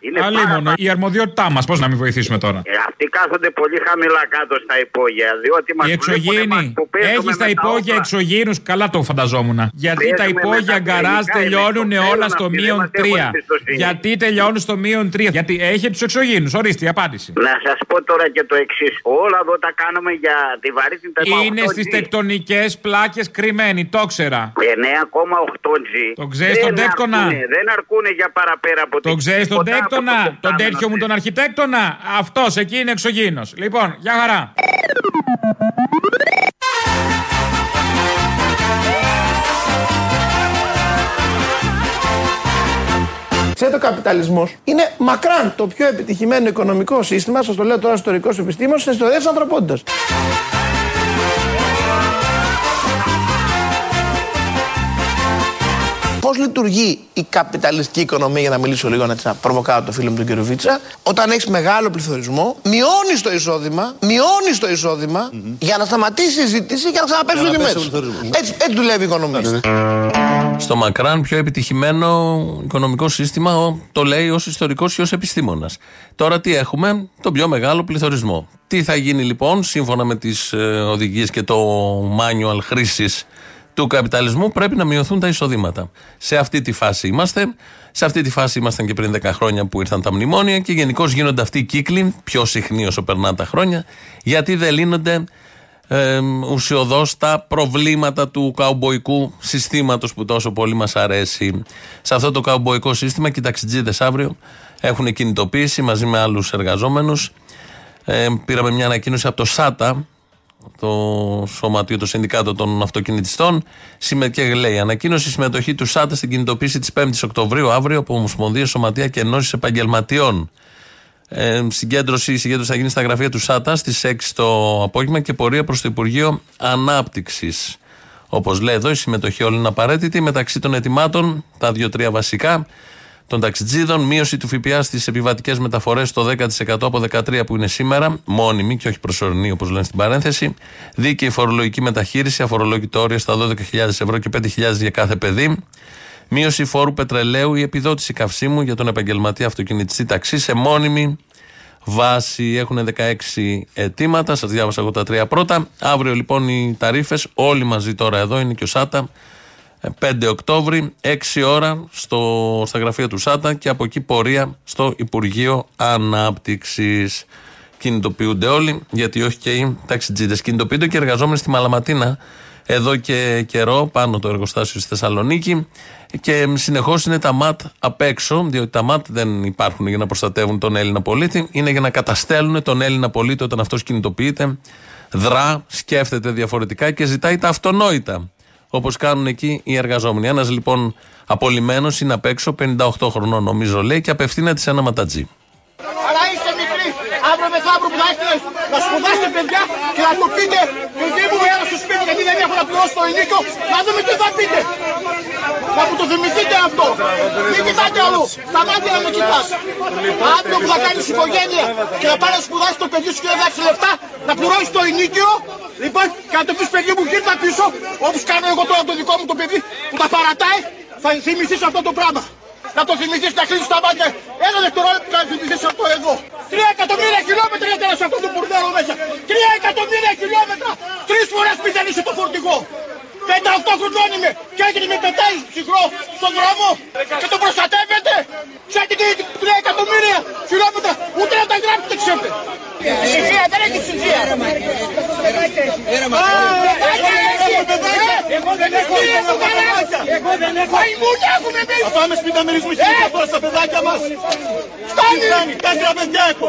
είναι πάρα Αλίμονο, η αρμοδιότητά μας, πώς να μην βοηθήσουμε τώρα; Ε, Αυτοί κάθονται πολύ χαμηλά κάτω στα υπόγεια. Διότι μας Η εξωγήινη. Έχεις τα υπόγεια εξωγήινους, καλά το φανταζόμουν. Γιατί τα Παίζουμε με υπόγεια τα γκαράζ ελληνικά, τελειώνουν εμείς το όλα θέλουμε στο αυτοί, δεν μείον μας έχουν 3. εμπιστοσύνη. Γιατί τελειώνουν στο μείον 3. Γιατί έχει τους εξωγήινους. Ορίστε η απάντηση. Να σας πω τώρα και το εξής. Όλα εδώ τα κάνουμε για τη βαρύτητα του Είναι 8G. στι τεκτονικές πλάκες κρυμμένοι, το ξέρα. 9,8G. Το ξέρεις τον Δεν τέκτονα; αρκούνε, Δεν αρκούνε για παραπέρα από Το ξέρεις τον τίποτα από τέκτονα, το τον κεκτάμενο. τέτοιο μου τον αρχιτέκτονα; Αυτός εκεί είναι εξωγήινος. Λοιπόν, για χαρά. Ξέρετε, ο καπιταλισμός είναι μακράν το πιο επιτυχημένο οικονομικό σύστημα, σας το λέω τώρα ιστορικό επιστήμον, στην ιστορία τη ανθρωπότητας. Πώς λειτουργεί η καπιταλιστική οικονομία, για να μιλήσω λίγο έτσι, να προβοκάω το φίλο μου τον κύριο Βίτσα, όταν έχεις μεγάλο πληθωρισμό, μειώνεις το εισόδημα, μειώνεις το εισόδημα για να σταματήσει η ζήτηση και να ξαναπέσουν οι Για να τιμέ. πέσει ο πληθωρισμός. Έτσι, έτσι δουλεύει η οικονομία. Στο μακράν πιο επιτυχημένο οικονομικό σύστημα ο- το λέει ως ιστορικός και ως επιστήμονας. Τώρα τι έχουμε, τον πιο μεγάλο πληθωρισμό. Τι θα γίνει λοιπόν, σύμφωνα με τις ε, οδηγίες και το manual χρήσης του καπιταλισμού, πρέπει να μειωθούν τα εισοδήματα. Σε αυτή τη φάση είμαστε. Σε αυτή τη φάση ήμασταν και πριν 10 χρόνια που ήρθαν τα μνημόνια και γενικώ γίνονται αυτοί οι κύκλοι, πιο συχνοί όσο περνάνε τα χρόνια, γιατί δεν λύνονται ε, ουσιοδός τα προβλήματα του καουμποϊκού συστήματος που τόσο πολύ μας αρέσει. Σε αυτό το καουμποϊκό σύστημα και οι ταξιτζίδες αύριο έχουν κινητοποίηση μαζί με άλλους εργαζόμενους. Ε, πήραμε μια ανακοίνωση από το ΣΑΤΑ το σωματείο, το συνδικάτο των αυτοκινητιστών. Συμμε- Και λέει: Ανακοίνωση συμμετοχή του ΣΑΤΑ στην κινητοποίηση της 5η Οκτωβρίου, αύριο από Ομοσπονδία Σωματεία και Ενώσεις Επαγγελματιών. Ε, συγκέντρωση, η συγκέντρωση θα γίνει στα γραφεία του ΣΑΤΑ στις 6 το απόγευμα και πορεία προς το Υπουργείο Ανάπτυξης. Όπως λέει εδώ, η συμμετοχή όλων είναι απαραίτητη. Μεταξύ των ετοιμάτων, τα δύο-τρία βασικά των ταξιτζίδων, μείωση του ΦΠΑ στις επιβατικές μεταφορές στο 10% από 13 που είναι σήμερα, μόνιμη και όχι προσωρινή όπως λένε στην παρένθεση. Δίκαιη φορολογική μεταχείριση, αφορολόγητο όριο στα 12.000 ευρώ και 5.000 για κάθε παιδί. Μείωση φόρου πετρελαίου ή επιδότηση καυσίμου για τον επαγγελματία αυτοκινητιστή ταξί σε μόνιμη βάση. Έχουν 16 αιτήματα. Σας διάβασα εγώ τα τρία πρώτα. Αύριο λοιπόν οι ταρήφε, όλοι μαζί τώρα εδώ είναι και ο ΣΑΤΑ. 5 Οκτώβρη, 6 ώρα στο, στα γραφεία του ΣΑΤΑ και από εκεί πορεία στο Υπουργείο Ανάπτυξης. Κινητοποιούνται όλοι, γιατί όχι και οι ταξιτζίδε. Κινητοποιούνται και οι εργαζόμενοι στη Μαλαματίνα εδώ και καιρό, πάνω το εργοστάσιο στη Θεσσαλονίκη. Και συνεχώς είναι τα ΜΑΤ απ' έξω, διότι τα ΜΑΤ δεν υπάρχουν για να προστατεύουν τον Έλληνα πολίτη, είναι για να καταστέλνουν τον Έλληνα πολίτη όταν αυτός κινητοποιείται, δρά, σκέφτεται διαφορετικά και ζητάει τα αυτονόητα. Όπως κάνουν εκεί οι εργαζόμενοι. Ένας λοιπόν απολυμμένος είναι απ' έξω, 58 χρονών νομίζω λέει, και απευθύνεται σε ένα ματατζή. Αλλά είστε μικροί. Αύριο μεθαύριο που θα έχετε να σπουδάσετε παιδιά και να του πείτε παιδί μου έλα στο σπίτι γιατί δεν έχω να πληρώσω το ενίκιο να δούμε τι θα πείτε. Να μου το θυμηθείτε αυτό. Μην κοιτάτε αλλού. Στα μάτια να με κοιτάς. Αύριο που θα κάνεις οικογένεια και να πάει να σπουδάσει το παιδί σου και να δάξει λεφτά να πληρώσεις το ενίκιο Λοιπόν, και να το πεις παιδί μου γύρνα πίσω, όπως κάνω εγώ τώρα το δικό μου το παιδί που τα παρατάει, θα θυμηθείς αυτό το πράγμα. Να το θυμηθείς να κλείσεις τα μάτια. Ένα δευτερόλεπτο να θυμηθείς αυτό εδώ. Τρία εκατομμύρια χιλιόμετρα για να σε αυτό το μπουρδέλο μέσα. Τρία εκατομμύρια χιλιόμετρα. Τρεις φορές μηδενίσε το φορτηγό. 58 χρονών είμαι και έγινε με πετάει ψυχρό στον δρόμο και το προστατεύετε. Ξέρετε τι είναι 3 εκατομμύρια χιλιόμετρα ούτε να τα γράψετε ξέρετε. Ψυχία δεν έχει ψυχία. Εγώ δεν έχω Εγώ δεν έχω. Μαϊμούνια έχουμε εμείς Θα πάμε σπίτι να μυρίζουμε χίλια τώρα στα παιδάκια μας. Φτάνει Τέσσερα παιδιά έχω.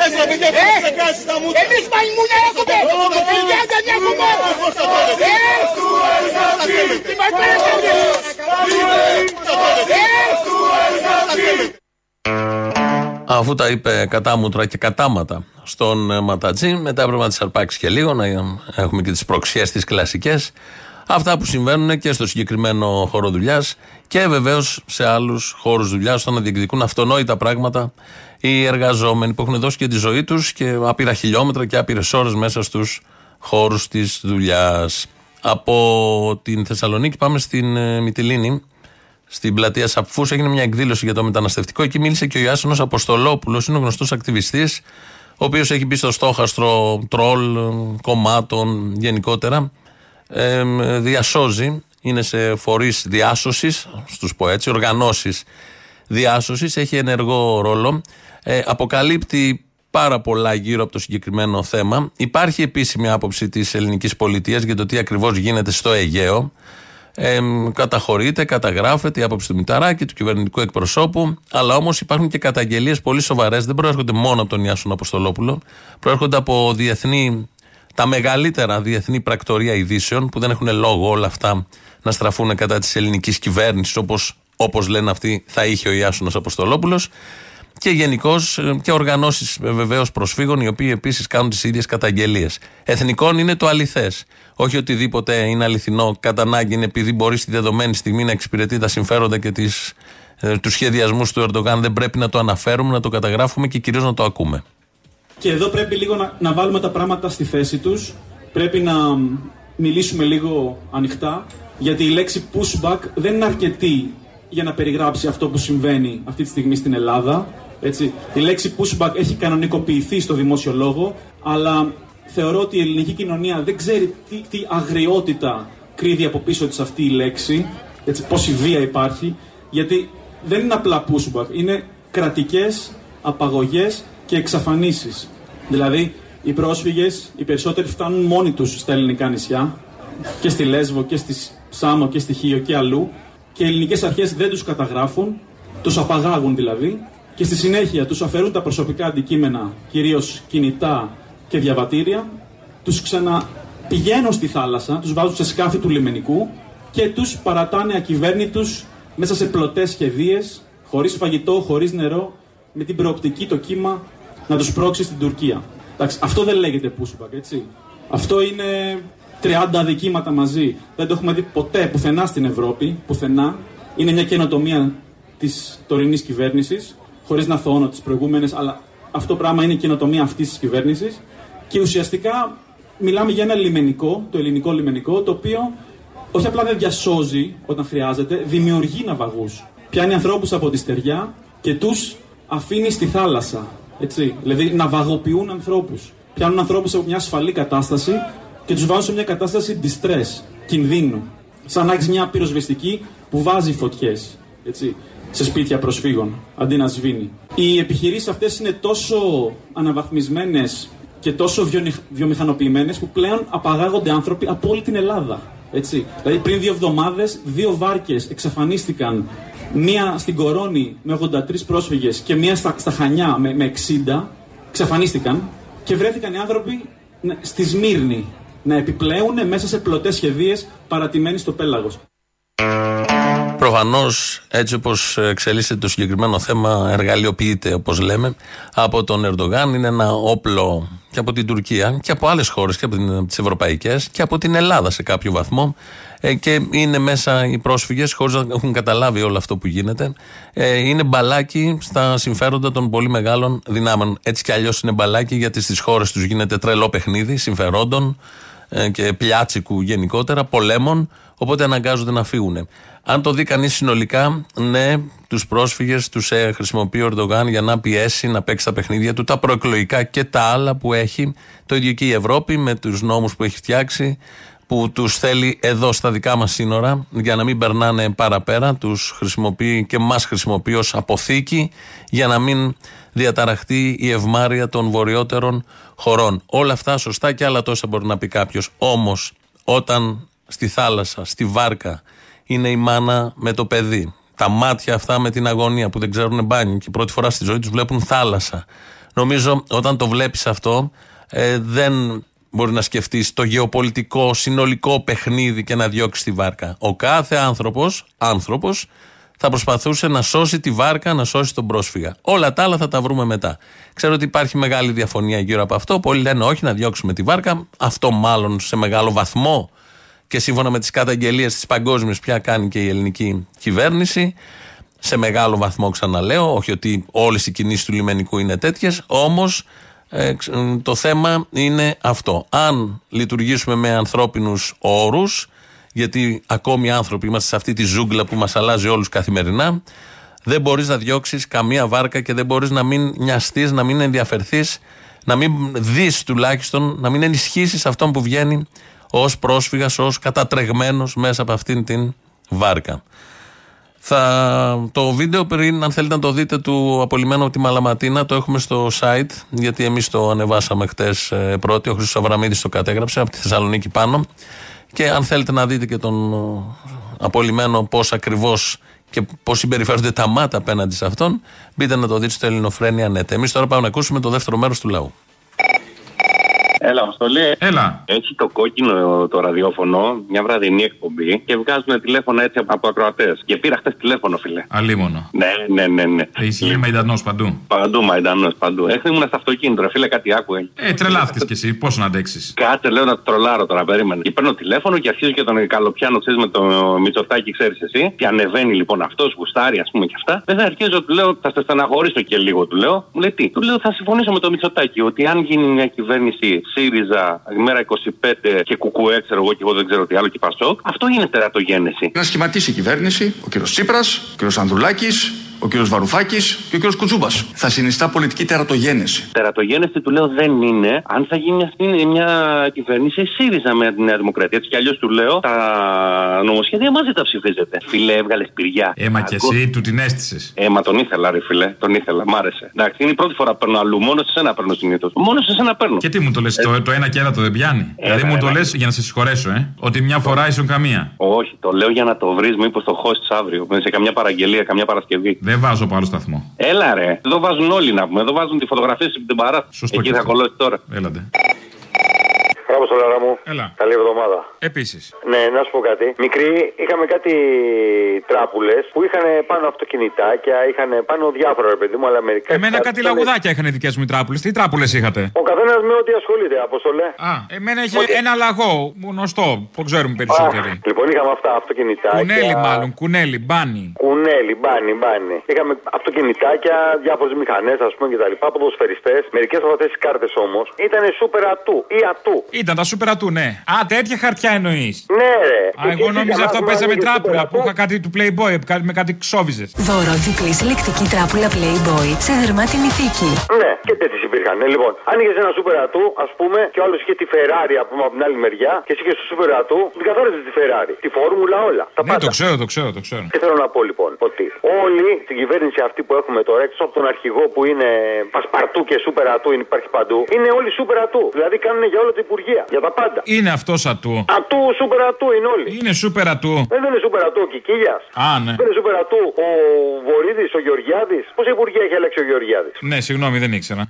Τέσσερα παιδιά έχω. Ξεκάσει στα μούτρα. Εμείς μαϊμούνια έχουμε. Παιδιά δεν έχουμε. Τι μας Αφού τα είπε κατάμουτρα και κατάματα στον ε, Ματατζή, μετά έπρεπε να τις αρπάξεις και λίγο, να έχουμε και τις προξιές τις κλασικές. Αυτά που συμβαίνουν και στο συγκεκριμένο χώρο δουλειάς και βεβαίως σε άλλους χώρους δουλειάς, όταν να διεκδικούν αυτονόητα πράγματα οι εργαζόμενοι που έχουν δώσει και τη ζωή τους και άπειρα χιλιόμετρα και άπειρες ώρες μέσα στους χώρους της δουλειάς. Από την Θεσσαλονίκη πάμε στην ε, Μυτιλίνη στην πλατεία Σαπφούς έγινε μια εκδήλωση για το μεταναστευτικό. Εκεί μίλησε και ο Ιάσονο Αποστολόπουλος, είναι ο γνωστός ακτιβιστής, ο οποίος έχει μπει στο στόχαστρο τρόλ κομμάτων γενικότερα. Ε, διασώζει, είναι σε φορείς διάσωσης, στου πω έτσι, οργανώσεις διάσωσης, έχει ενεργό ρόλο. Ε, αποκαλύπτει πάρα πολλά γύρω από το συγκεκριμένο θέμα. Υπάρχει επίσημη άποψη της ελληνικής πολιτείας για το τι ακριβώς γίνεται στο Αιγαίο. Ε, καταχωρείται, καταγράφεται η άποψη του Μηταράκη, του κυβερνητικού εκπροσώπου, αλλά όμως υπάρχουν και καταγγελίες πολύ σοβαρές. Δεν προέρχονται μόνο από τον Ιάσον Αποστολόπουλο, προέρχονται από διεθνή, τα μεγαλύτερα διεθνή πρακτορία ειδήσεων, που δεν έχουν λόγο όλα αυτά να στραφούν κατά της ελληνικής κυβέρνησης, όπως όπως λένε αυτοί θα είχε ο Ιάσονο Αποστολόπουλος. Και γενικώς και οργανώσεις βεβαίως προσφύγων, οι οποίοι επίσης κάνουν τις ίδιες καταγγελίες. Εθνικών είναι το αληθές. Όχι οτιδήποτε είναι αληθινό κατά ανάγκη είναι επειδή μπορεί στη δεδομένη στιγμή να εξυπηρετεί τα συμφέροντα και τις, ε, τους σχεδιασμούς του Ερντογάν. Δεν πρέπει να το αναφέρουμε, να το καταγράφουμε και κυρίως να το ακούμε. Και εδώ πρέπει λίγο να, να βάλουμε τα πράγματα στη θέση τους. Πρέπει να μιλήσουμε λίγο ανοιχτά, γιατί η λέξη pushback δεν είναι αρκετή για να περιγράψει αυτό που συμβαίνει αυτή τη στιγμή στην Ελλάδα. Έτσι. Η λέξη pushback έχει κανονικοποιηθεί στο δημόσιο λόγο, αλλά θεωρώ ότι η ελληνική κοινωνία δεν ξέρει τι, τι αγριότητα κρύβει από πίσω της αυτή η λέξη, έτσι, πόση βία υπάρχει, γιατί δεν είναι απλά pushback, είναι κρατικές απαγωγές και εξαφανίσεις. Δηλαδή, οι πρόσφυγες, οι περισσότεροι φτάνουν μόνοι τους στα ελληνικά νησιά, και στη Λέσβο και στη Σάμο και στη Χίο και αλλού, και οι ελληνικές αρχές δεν τους καταγράφουν, τους απαγάγουν δηλαδή, και στη συνέχεια τους αφαιρούν τα προσωπικά αντικείμενα, κυρίως κινητά και διαβατήρια τους ξαναπηγαίνουν στη θάλασσα, τους βάζουν σε σκάφη του λιμενικού και τους παρατάνε ακυβέρνητους μέσα σε πλωτές σχεδίες, χωρίς φαγητό, χωρίς νερό, με την προοπτική το κύμα να τους πρόξει στην Τουρκία. Εντάξει, αυτό δεν λέγεται pushback, έτσι. Αυτό είναι 30 αδικήματα μαζί. Δεν το έχουμε δει ποτέ πουθενά στην Ευρώπη, πουθενά. Είναι μια καινοτομία της τωρινής κυβέρνησης, χωρίς να θώνω τις προηγούμενες, αλλά αυτό πράγμα είναι η καινοτομία αυτής της κυβέρνησης. Και ουσιαστικά μιλάμε για ένα λιμενικό, το ελληνικό λιμενικό, το οποίο όχι απλά δεν διασώζει όταν χρειάζεται, δημιουργεί ναυαγούς. Πιάνει ανθρώπους από τη στεριά και τους αφήνει στη θάλασσα. Έτσι. Δηλαδή ναυαγοποιούν ανθρώπους. Πιάνουν ανθρώπους από μια ασφαλή κατάσταση και τους βάζουν σε μια κατάσταση distress, κινδύνου. Σαν να έχεις μια πυροσβεστική που βάζει φωτιές σε σπίτια προσφύγων αντί να σβήνει. Οι επιχειρήσεις αυτές είναι τόσο αναβαθμισμένες και τόσο βιομηχανοποιημένες που πλέον απαγάγονται άνθρωποι από όλη την Ελλάδα. Έτσι. Δηλαδή πριν δύο εβδομάδες, δύο βάρκες εξαφανίστηκαν. Μία στην Κορώνη με 83 πρόσφυγες και μία στα, στα Χανιά με, με 60. Εξαφανίστηκαν και βρέθηκαν οι άνθρωποι στη Σμύρνη να επιπλέουν μέσα σε πλωτές σχεδίες παρατημένοι στο πέλαγος. Προφανώς, έτσι όπως εξελίσσεται το συγκεκριμένο θέμα, εργαλειοποιείται, όπως λέμε, από τον Ερντογάν. Είναι ένα όπλο και από την Τουρκία και από άλλες χώρες και από τις ευρωπαϊκές και από την Ελλάδα σε κάποιο βαθμό. Ε, και είναι μέσα οι πρόσφυγες, χωρίς να έχουν καταλάβει όλο αυτό που γίνεται. Ε, είναι μπαλάκι στα συμφέροντα των πολύ μεγάλων δυνάμεων. Έτσι κι αλλιώς είναι μπαλάκι γιατί στις χώρες τους γίνεται τρελό παιχνίδι συμφερόντων ε, και πλιάτσικου γενικότερα, πολέμων, οπότε αναγκάζονται να φύγουν. Αν το δει κανείς συνολικά, ναι, τους πρόσφυγες τους ε, χρησιμοποιεί ο Ερντογάν για να πιέσει να παίξει τα παιχνίδια του, τα προεκλογικά και τα άλλα που έχει. Το ίδιο και η Ευρώπη με τους νόμους που έχει φτιάξει, που τους θέλει εδώ στα δικά μας σύνορα για να μην περνάνε παραπέρα. Τους χρησιμοποιεί και μας χρησιμοποιεί ως αποθήκη για να μην διαταραχτεί η ευμάρεια των βορειότερων χωρών. Όλα αυτά σωστά και άλλα τόσα μπορεί να πει κάποιος. Όμως, όταν στη θάλασσα, στη βάρκα, είναι η μάνα με το παιδί. Τα μάτια αυτά με την αγωνία που δεν ξέρουν μπάνι και πρώτη φορά στη ζωή τους βλέπουν θάλασσα. Νομίζω όταν το βλέπεις αυτό, ε, δεν μπορεί να σκεφτείς το γεωπολιτικό συνολικό παιχνίδι και να διώξεις τη βάρκα. Ο κάθε άνθρωπος άνθρωπος, θα προσπαθούσε να σώσει τη βάρκα, να σώσει τον πρόσφυγα. Όλα τα άλλα θα τα βρούμε μετά. Ξέρω ότι υπάρχει μεγάλη διαφωνία γύρω από αυτό. Πολλοί λένε όχι να διώξουμε τη βάρκα. Αυτό μάλλον σε μεγάλο βαθμό και σύμφωνα με τις καταγγελίες της παγκόσμιας πια κάνει και η ελληνική κυβέρνηση. Σε μεγάλο βαθμό ξαναλέω, όχι ότι όλες οι κινήσεις του λιμενικού είναι τέτοιες, όμως ε, το θέμα είναι αυτό. Αν λειτουργήσουμε με ανθρώπινους όρους, γιατί ακόμη άνθρωποι είμαστε σε αυτή τη ζούγκλα που μας αλλάζει όλους καθημερινά, δεν μπορείς να διώξεις καμία βάρκα και δεν μπορείς να μην νοιαστείς, να μην ενδιαφερθείς, να μην δεις τουλάχιστον, να μην ενισχύσεις αυτόν που βγαίνει ως πρόσφυγας, ως κατατρεγμένος μέσα από αυτήν την βάρκα. Θα, το βίντεο πριν, αν θέλετε να το δείτε, του απολυμμένου από τη Μαλαματίνα, το έχουμε στο site, γιατί εμείς το ανεβάσαμε χτες πρώτοι. Ο Χρυσό Αβραμίδης το κατέγραψε από τη Θεσσαλονίκη πάνω. Και αν θέλετε να δείτε και τον απολυμμένο πώς ακριβώς και πώς συμπεριφέρονται τα μάτα απέναντι σε αυτόν, μπείτε να το δείτε στο Ελληνοφρένια.net. Εμείς τώρα πάμε να ακούσουμε το δεύτερο μέρος του λαού. Έλα, Αποστολή. Έλα. Έχει το κόκκινο το ραδιόφωνο, μια βραδινή εκπομπή και βγάζουν τηλέφωνα έτσι από ακροατές. Και πήρα χτε τηλέφωνο, φίλε. Αλίμονο. Ναι, ναι, ναι. ναι. Ισχύει Μαϊντανός παντού. Παντού, Μαϊντανός, παντού. Έχει ήμουν στο αυτοκίνητο, ρε, φίλε, κάτι άκουγε. Ε, τρελάθηκε κι εσύ, πώς να αντέξεις. Κάτσε, λέω να το τρολάρω τώρα, περίμενε. Και παίρνω τηλέφωνο και αρχίζω και τον καλοπιάνω, ξέρεις με το μυτσοτάκι, ξέρεις εσύ. Και ανεβαίνει λοιπόν αυτός, γουστάρι, ας πούμε και αυτά. Δεν θα αρχίζω, του λέω, θα σε στεναχωρήσω και λίγο, του λέω. Μου λέει τι; Του λέω, θα συμφωνήσω με το μυτσοτάκι ότι αν γίνει μια κυβέρνηση ΣΥΡΙΖΑ μέρα 25 και κουκουέ, ξέρω εγώ και εγώ δεν ξέρω τι άλλο και Πασόκ, αυτό είναι τερατογένεση. Να σχηματίσει η κυβέρνηση, ο κ. Τσίπρας, ο κ. Ανδρουλάκης, ο κ. Βαρουφάκης και ο κ. Κουτσούμπας. Θα συνιστά πολιτική τερατογένεση. Τερατογένεση του λέω δεν είναι αν θα γίνει αυτή μια κυβέρνηση ΣΥΡΙΖΑ με τη Νέα Δημοκρατία. Έτσι κι αλλιώς του λέω τα νομοσχέδια μαζί τα ψηφίζετε. Φιλέ, έβγαλες πυριά. Έμα κι εσύ του την αίσθησε. Έμα τον ήθελα, ρε φιλέ. Τον ήθελα, μ' άρεσε. Εντάξει, είναι η πρώτη φορά που παίρνω αλλού. Μόνο σε ένα παίρνω συνήθως. Μόνο σε ένα παίρνω. Και τι μου το λες, το, το ένα και ένα το δεν πιάνει; Ε, δηλαδή μου ναι, το ναι. λες για να σε συγχωρέσω, ε; Ότι μια φορά ήσουν καμία. Όχι, το λέω για να το βρεις, μήπως το χώσει αύριο. Σε καμιά παραγγελία, καμιά Παρασκευή. Δεν βάζω από άλλο σταθμό. Έλα ρε, εδώ βάζουν όλοι να πούμε. Εδώ βάζουν τη φωτογραφία στην παρά. Σωστό Εκεί και θα αυτό. κολλώσει τώρα. Έλατε. Μπράβο, Σολάρα μου. Έλα. Καλή εβδομάδα. Επίσης. Ναι, να σου πω κάτι. Μικρή, είχαμε κάτι τράπουλες που είχαν πάνω αυτοκινητάκια, είχαν πάνω διάφορα, ρε παιδί μου, αλλά μερικά. Εμένα κάτι λαγουδάκια είχαν οι δικές μου οι τράπουλες. Τι τράπουλες είχατε; Ο καθένας με ό,τι ασχολείται, Απόστολε. Α, εμένα είχε ένα λαγό γνωστό που ξέρουμε περισσότεροι. Λοιπόν, είχαμε αυτά αυτοκινητάκια. Κουνέλι μάλλον, κουνέλι, μπάνι. Κουνέλι, μπάνι, μπάνι. Είχαμε αυτοκινητάκια, διάφορες μηχανές, ας πούμε κτλ. Ποδοσφαιριστές. Μερικές από αυτές τις κάρτες όμως ήταν σούπερ ατού ή ατού. Ήταν τα σούπερα του, ναι. Α, τέτοια χαρτιά εννοείς. Ναι, ρε. Α, εγώ νόμιζα αυτό παίζαμε τράπουλα που είχα κάτι του Playboy κάτι- με κάτι ξόβιζες. Δώρο διπλής συλλεκτική τράπουλα Playboy σε δερμάτινη θήκη. Ναι, και τέτοιες υπήρχαν. Ναι, λοιπόν, άνοιγες ένα σούπερ ατού, ας πούμε, και ο άλλος είχε τη Ferrari ας πούμε, από την άλλη μεριά, και εσύ είχες στο σούπερ ατού, την καθόριζε τη Ferrari. Τη φόρμουλα όλα. Τα Ναι, το ξέρω, το ξέρω, το ξέρω. Και θέλω να πω λοιπόν ότι όλοι στην κυβέρνηση αυτή που έχουμε τώρα, έξω από τον αρχηγό που είναι πασπαρτού και σούπερ ατού, είναι- υπάρχει παντού, είναι όλοι σούπερ ατού. Δηλαδή κάνουν για όλα τα υπουργεία, για τα πάντα. Είναι αυτός ατού. Ατού, σούπερ ατού είναι όλοι. Είναι σούπερ ατού. Δεν είναι σούπερ ατού ο Κικίλιας. Α, ναι. Δεν είναι σούπερ ατού ο Βορύδης, ο Γεωργιάδης. Πόσα υπουργεία έχει αλλάξει ο Γεωργιάδης; Ναι, συγγνώμη, δεν ήξερα.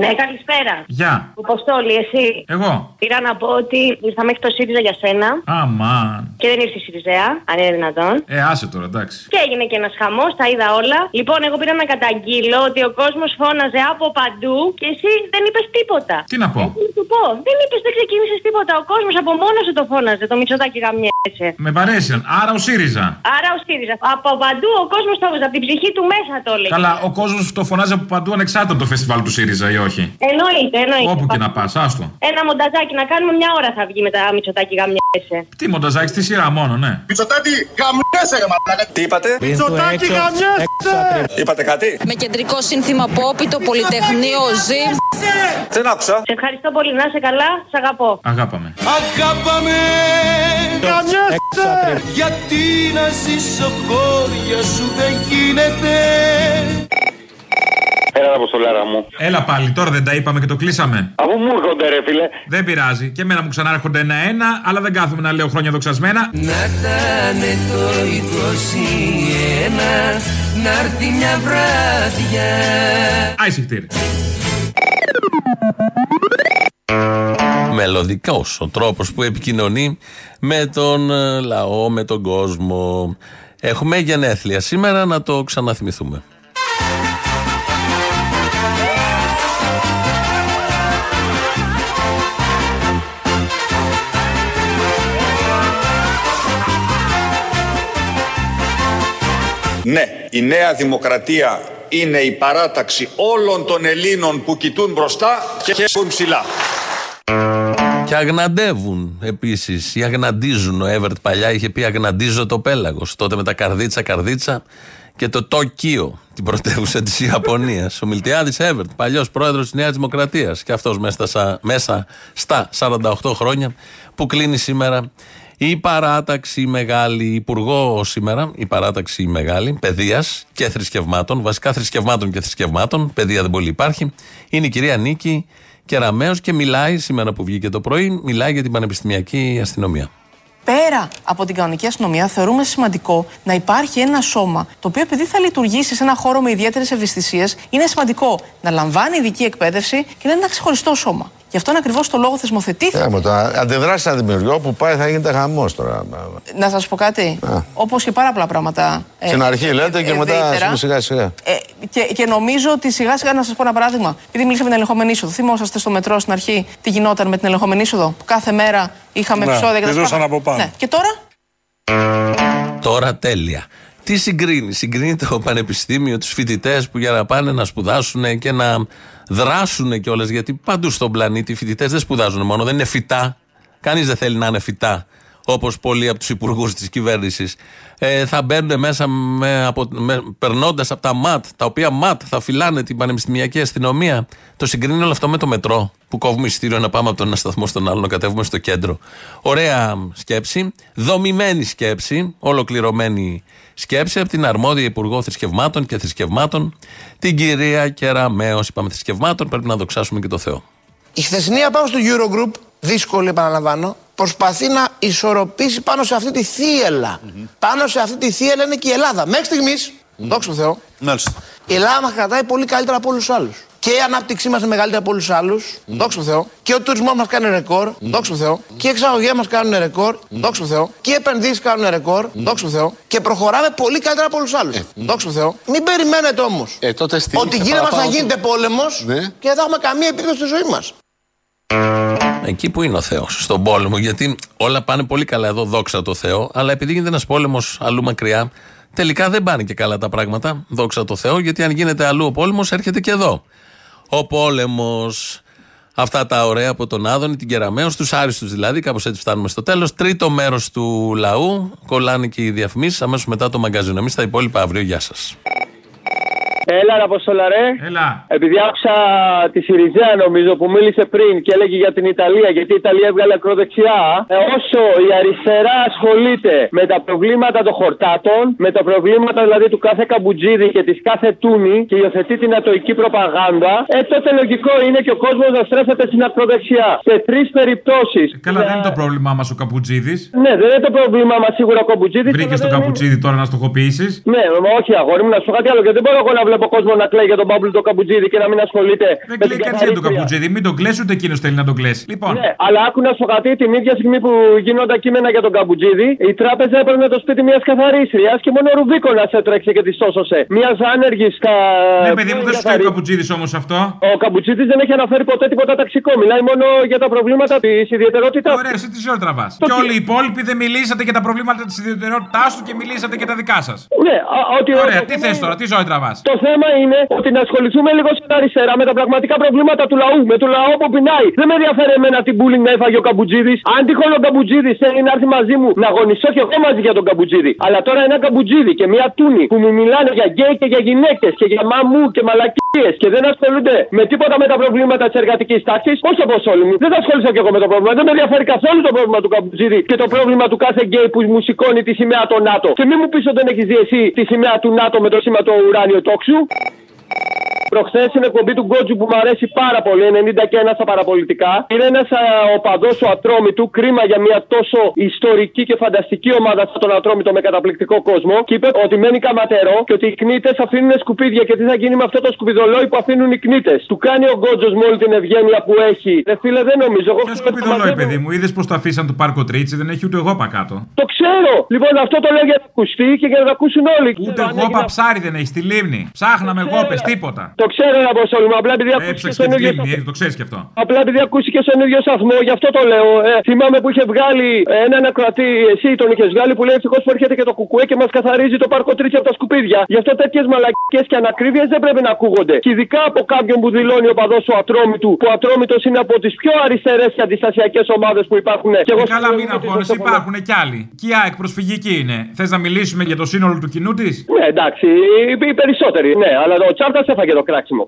Ναι, καλησπέρα. Γεια. Ο Ποστόλη, εσύ. Εγώ. Πήρα να πω ότι ήρθα μέχρι το ΣΥΡΙΖΑ για σένα Αμάν. και δεν ήρθε η ΣΥΡΙΖΑ, αν είναι δυνατόν. Ε, άσε τώρα, εντάξει. Και έγινε και ένας χαμός, τα είδα όλα. Λοιπόν, εγώ πήρα να καταγγείλω ότι ο κόσμος φώναζε από παντού και εσύ δεν είπες τίποτα. Τι να πω; Τι να του πω. Δεν είπες, δεν ξεκίνησες τίποτα. Ο κόσμος από μόνος σου το φώναζε. Το μυτσοτάκι γαμιέσαι. Με παρέσαν. Άρα ο ΣΥΡΙΖΑ. Άρα ο ΣΥΡΙΖΑ. Από παντού ο κόσμος το έβαζε. Από την ψυχή του μέσα το έλεγε. Καλά, ο κόσμος το φωνάζει από παντού ανεξάρτητα από το φεστιβάλ του ΣΥΡΙΖΑ ή όχι. Εννοείται, εννοείται. Όπου και να πας, άστο. Ένα μονταζάκι να κάνουμε μια ώρα θα βγει με τα μυτσοτάκι γαμιέσαι. Τι μονταζάκι στη σειρά μόνο, ναι. Μητσοτάκη, γαμιέσαι ρε μαλάκα. Τι είπατε; Μητσοτάκη, γαμιέσαι. Είπατε κάτι; Με κεντρικό σύνθημα pop, το Πολυτεχνείο ζει. Δεν άκουσα. Σε ευχαριστώ πολύ. Να είσαι καλά. Σε αγαπώ. Αγάπαμε. Αγάπαμε Γιατί να ζήσω χώρια σου δεν γίνεται Έλα, Αποστολάρα μου. Έλα πάλι, τώρα δεν τα είπαμε και το κλείσαμε. Αφού μου έρχονται, ρε φίλε; Δεν πειράζει. Και εμένα μου ξανάρχονται ένα-ένα, αλλά δεν κάθομαι να λέω χρόνια δοξασμένα. Να ήταν το 21 Να έρθει μια βράδια Άισιχτήρ. Μελωδικός ο τρόπος που επικοινωνεί με τον ε, λαό, με τον κόσμο. Έχουμε γενέθλια σήμερα να το ξαναθυμηθούμε. Ναι, η Νέα Δημοκρατία είναι η παράταξη όλων των Ελλήνων που κοιτούν μπροστά και χέσκουν ψηλά. Και αγναντεύουν επίσης. Ή αγναντίζουν. Ο Εύερτ παλιά είχε πει Αγναντίζω το πέλαγος. Τότε με τα καρδίτσα, καρδίτσα και το Τόκιο, την πρωτεύουσα της Ιαπωνίας. Ο Μιλτιάδης Εύερτ, παλιός πρόεδρος της Νέας Δημοκρατίας. Και αυτός μέσα, στα- μέσα στα 48 χρόνια που κλείνει σήμερα η παράταξη μεγάλη, υπουργό σήμερα, η παράταξη μεγάλη, παιδείας και θρησκευμάτων, βασικά θρησκευμάτων και θρησκευμάτων, παιδεία δεν πολύ υπάρχει, είναι η κυρία Νίκη Κεραμέως και μιλάει σήμερα που βγήκε το πρωί, μιλάει για την πανεπιστημιακή αστυνομία. Πέρα από την κανονική αστυνομία, θεωρούμε σημαντικό να υπάρχει ένα σώμα το οποίο, επειδή θα λειτουργήσει σε ένα χώρο με ιδιαίτερες ευαισθησίες, είναι σημαντικό να λαμβάνει ειδική εκπαίδευση και να είναι ένα ξεχωριστό σώμα. Γι' αυτόν ακριβώς το λόγο θεσμοθετήθηκε. Ε, με το αντιδράσεις σαν δημιουργό που πάει θα γίνεται χαμός τώρα. Να σας πω κάτι. Όπως και πάρα πολλά πράγματα. ε, Στην αρχή λέτε και ε, μετά ευρύτερα. ας πούμε, σιγά σιγά. Ε, και, και νομίζω ότι σιγά σιγά να σας πω ένα παράδειγμα. Επειδή μιλήσαμε για την ελεγχόμενη είσοδο. Θυμόσαστε στο μετρό στην αρχή τι γινόταν με την ελεγχόμενη είσοδο; Που κάθε μέρα είχαμε Ναι, επεισόδια και τη τα ζούσαν σπάγαμε. από πάνω. Ναι. Και τώρα; Τώρα τέλεια. Τι συγκρίνει, συγκρίνει το πανεπιστήμιο, τους φοιτητές που για να πάνε να σπουδάσουν και να δράσουν κιόλας. Γιατί παντού στον πλανήτη οι φοιτητές δεν σπουδάζουν μόνο, δεν είναι φυτά. Κανείς δεν θέλει να είναι φυτά, όπως πολλοί από τους υπουργούς της κυβέρνησης. Ε, θα μπαίνουν μέσα με, από, με, περνώντας από τα ΜΑΤ, τα οποία ΜΑΤ θα φυλάνε την πανεπιστημιακή αστυνομία. Το συγκρίνει όλο αυτό με το μετρό που κόβουμε εισιτήριο να πάμε από τον ένα σταθμό στον άλλο, να κατέβουμε στο κέντρο. Ωραία σκέψη, δομημένη σκέψη, ολοκληρωμένη σκέψη από την αρμόδια Υπουργό Θρησκευμάτων και Θρησκευμάτων, την κυρία Κεραμέο. Είπαμε θρησκευμάτων, πρέπει να δοξάσουμε και το Θεό. Η χθεσινή απάντηση του Eurogroup, δύσκολη επαναλαμβάνω, προσπαθεί να ισορροπήσει πάνω σε αυτή τη θύελα. Πάνω σε αυτή τη θύελα είναι και η Ελλάδα. Μέχρι στιγμής, δόξα τω Θεώ, Μάλιστα. η Ελλάδα μας κρατάει πολύ καλύτερα από όλους τους άλλους. Και η ανάπτυξή μας είναι μεγαλύτερη από όλους τους άλλους. Δόξα τω Θεώ. Και ο τουρισμός μας κάνει ρεκόρ. Δόξα τω Θεώ. Και οι εξαγωγέ μας κάνουν ρεκόρ. Δόξα τω Θεώ. Και οι επενδύσεις κάνουν ρεκόρ. Δόξα τω Θεώ. Και προχωράμε πολύ καλύτερα από όλους τους άλλους. Δόξα τω Θεώ. Μην περιμένετε όμως Ε, τότε ότι στήριξε γίνεται μας θα παραπάνω γίνεται πόλεμος Ναι. και δεν θα έχουμε καμία επίπεδο στη ζωή μας. Εκεί που είναι ο Θεός, στον πόλεμο. Γιατί όλα πάνε πολύ καλά εδώ, δόξα τω Θεώ. Αλλά επειδή γίνεται ένας πόλεμος αλλού μακριά, τελικά δεν πάνε και καλά τα πράγματα. Δόξα τω Θεώ, γιατί αν γίνεται αλλού ο πόλεμος, έρχεται και εδώ. Ο πόλεμος. Αυτά τα ωραία από τον Άδωνη, την Κεραμαίο, στου άριστους δηλαδή. Κάπως έτσι φτάνουμε στο τέλος. Τρίτο μέρος του λαού. Κολλάνε και οι διαφημίσεις αμέσως μετά το μαγκαζίνο. Εμείς τα υπόλοιπα αύριο. Γεια σας. Έλα, ρε Αποστόλα, ρε. Έλα. Επειδή άκουσα τη Σιριζέα, νομίζω, που μίλησε πριν και έλεγε για την Ιταλία, γιατί η Ιταλία έβγαλε ακροδεξιά. Ε, όσο η αριστερά ασχολείται με τα προβλήματα των χορτάτων, με τα προβλήματα δηλαδή του κάθε καμπουτζίδη και της κάθε τούνη και υιοθετεί την ατοική προπαγάνδα, ε, τότε λογικό είναι και ο κόσμος να στρέφεται στην ακροδεξιά. Σε τρεις περιπτώσεις. Καλά, δεν είναι το πρόβλημά μας ο Καπουτζίδη. Ναι, δεν είναι το πρόβλημά μας σίγουρα ο καμπουτζίδης. Βρήκες τον Καπουτζίδη τώρα να στοχοποιήσεις; Ναι, μα όχι, αγόρι μου, να σου πω κάτι άλλο. Γιατί δεν μπορώ εγώ να βλέπω κόσμο να κλαίει για τον Παύλο τον Καμπουτζίδη και να μην ασχολείται. Δεν κλαίει κανεί για τον Καπουτζίδη. Μην τον κλέσει ούτε εκείνος θέλει να τον κλέσει. Λοιπόν, Ναι, αλλά άκου να σου πω κάτι, την ίδια στιγμή που γίνονταν κείμενα για τον Καμπουτζίδη, η τράπεζα έπαιρνε το σπίτι μιας καθαρίστριας και μόνο ο Ρουβίκονα έτρεξε και τη σώσωσε. Μιας άνεργης στα. ναι, παιδί μου, δεν σου κάνει ο Καπουτζίδη όμως αυτό. Ο Καμπουτζίδη δεν έχει αναφέρει ποτέ τίποτα ταξικό. Μιλάει μόνο για τα προβλήματα της ιδιαιτερότητάς Ωραία, εσύ τι ζωή τραβάς. Και όλοι οι υπόλοιποι δεν μιλήσατε για τα προβλήματα της ιδιαιτερότητάς του και μιλήσατε για τα δικά σας. Ναι, α, ότι Ωραία, ο- τι θες τώρα, τι ζωή τραβάς; Το θέμα είναι ότι να ασχοληθούμε λίγο στην αριστερά με τα πραγματικά προβλήματα του λαού, με το λαό που πεινάει. Δεν με ενδιαφέρει εμένα τι μπούλινγκ να έφαγε ο Καπουτζίδης. Αν τυχόν ο Καπουτζίδης θέλει να έρθει μαζί μου να αγωνιστώ και εγώ μαζί για τον Καπουτζίδη. Αλλά τώρα ένα Καπουτζίδη και μια Τούνη που μου μιλάνε για γκέι και για γυναίκες και για μαμού και μαλακίες και δεν ασχολούνται με τίποτα με τα προβλήματα της εργατικής τάξης, όχι όπω όλοι μου. Δεν θα ασχοληθώ και εγώ με το πρόβλημα. Δεν με ενδιαφέρει καθόλου το πρόβλημα του Καπουτζίδη και το πρόβλημα του κάθε γκέι που μου σηκώνει τη σημαία των ΝΑΤΟ. Και μην μου πεις ότι δεν έχεις δει εσύ τη σημαία του ΝΑΤΟ με το σήμα του ουράνιο τόξου. you. Προχθές στην εκπομπή του Γκότζου που μου αρέσει πάρα πολύ, 90 και ένα στα παραπολιτικά, είναι ένας οπαδό του Ατρόμητου. Κρίμα για μια τόσο ιστορική και φανταστική ομάδα αυτόν τον Ατρόμητο με καταπληκτικό κόσμο. Και είπε ότι μένει καματερό και ότι οι κνήτες αφήνουν σκουπίδια. Και τι θα γίνει με αυτό το σκουπιδολόι που αφήνουν οι κνήτες. Του κάνει ο Γκότζος με όλη την ευγένεια που έχει. Ρε φίλε, δεν νομίζω. Εγώ Ποιο σκουπιδολόι, παιδί μου, είδες πως το αφήσαν του πάρκο Τρίτσι, δεν έχει ούτε εγώ πα κάτω. Το ξέρω! Λοιπόν, αυτό το λέω για να ακουστεί και για να το ακούσουν όλοι. Ούτε εγώ πα ψάρι δεν έχει στη λίμνη. Ψάχναμε εγώ, πε τίποτα. Το ξέρω ένα Αποστόλη μου, απλά επειδή ακούστηκες Έψαξε στον τη ίδιο λίμνη, ε, το ξέρεις κι αυτό. Απλά επειδή ακούστηκες στον ίδιο σταθμό, γι' αυτό το λέω. Ε, θυμάμαι που είχε βγάλει έναν ακροατή, εσύ τον είχες βγάλει, που λέει ευτυχώς που έρχεται και το κουκουέ και μας καθαρίζει το πάρκο τρίτσι από τα σκουπίδια. Γι' αυτό τέτοιες μαλακίε και ανακρίβειες δεν πρέπει να ακούγονται. Και ειδικά από κάποιον που δηλώνει ο παδός του Ατρόμητου, που ο Ατρόμητος είναι από τις πιο αριστερές και αντιστασιακές ομάδες που υπάρχουν. Και εγώ Ε, καλά, μην αγχώνεσαι, υπάρχουν κι άλλοι. Και η ΑΕΚ προσφυγική είναι. Θες να μιλήσουμε για το σύνολο του κοινού της; Ναι, εντάξει, οι, οι περισσότεροι, ναι, αλλά ο Τσάρτας έφαγε το Max Máximo.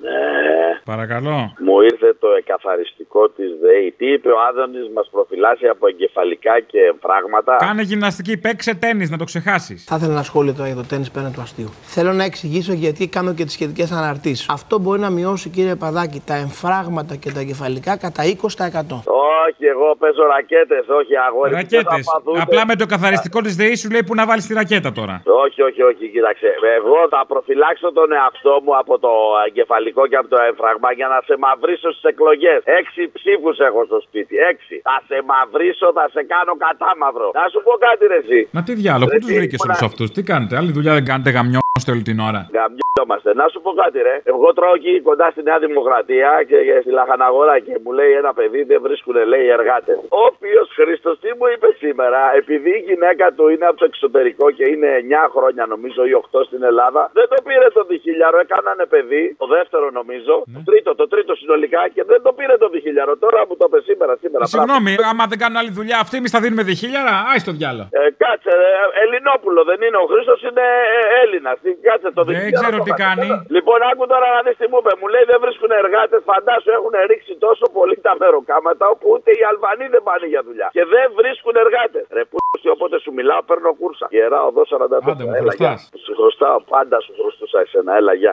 Κράξιμο. Παρακαλώ. Μου ήρθε το εκαθαριστικό της ΔΕΗ. Τι είπε ο Άδωνης, μας προφυλάσσει από εγκεφαλικά και εμφράγματα. Κάνε γυμναστική, παίξε τέννη, να το ξεχάσεις. Θα ήθελα ένα σχόλιο τώρα για το τέννη πέραν του αστείου. Θέλω να εξηγήσω γιατί κάνω και τις σχετικές αναρτήσεις. Αυτό μπορεί να μειώσει, κύριε Παδάκη, τα εμφράγματα και τα εγκεφαλικά κατά 20%. Όχι, εγώ παίζω ρακέτες, όχι αγόρι. Ρακέτες. Απλά με το καθαριστικό της ΔΕΗ σου λέει που να βάλεις τη ρακέτα τώρα. Όχι, όχι, όχι, κοίταξε. Εγώ θα προφυλάξω τον εαυτό μου από το εγκεφαλικό και από το έμφραγμα για να σε μαυρίσω στις εκλογές. Έξι ψήφους έχω στο σπίτι. Έξι. Θα σε μαυρίσω, θα σε κάνω κατάμαυρο. Να σου πω κάτι, ρε, εσύ. Μα τι διάλογο, πού Ρε, τους τι, βρήκες όλους να- αυτούς, τι κάνετε, άλλη δουλειά δεν κάνετε, γαμιώστε όλη την ώρα. Γαμιόμαστε. Να σου πω κάτι, ρε. Εγώ τρώω εκεί κοντά στη Νέα Δημοκρατία και, και στη Λαχαναγορά και μου λέει ένα παιδί δεν βρίσκουν, λέει, εργάτες. Ο οποίο Χρήστος τι μου είπε σήμερα, επειδή η γυναίκα του είναι από το εξωτερικό και είναι 9 χρόνια νομίζω ή 8 στην Ελλάδα, δεν το πήρε το διχίλιαρο, έκανανε παιδί, το δεύτερο νομίζω, το τρίτο, το τρίτο συνολικά και δεν το πήρε το διχίλιαρο. Τώρα μου το είπε σήμερα, σήμερα. Ε, Συγγνώμη, άμα δεν κάνουν άλλη δουλειά, αυτή εμείς θα δίνουμε διχίλιαρα, άι στο διάλο. Ε, κάτσε, ρε, Ελληνόπουλο δεν είναι. Ο Χρήστος είναι ε, Έλληνας. Κάτσε το Δεν διχίλιαρο ξέρω το τι κάτσε. κάνει. Λοιπόν, άκου τώρα να δεις τι μου είπε. Μου λέει δεν βρίσκουν εργάτες. Φαντάσου έχουν ρίξει τόσο πολύ τα μεροκάματα όπου ούτε οι Αλβανοί δεν πάνε για δουλειά. Και δεν βρίσκουν εργάτες. Ρε που όποτε σου μιλάω παίρνω κούρσα. Γερά οδό 44. Άντε μου Έλα, γεια. χρωστάς. Σου χρωστάω, πάντα σου χρωστούσα εσένα. Έλα, γεια.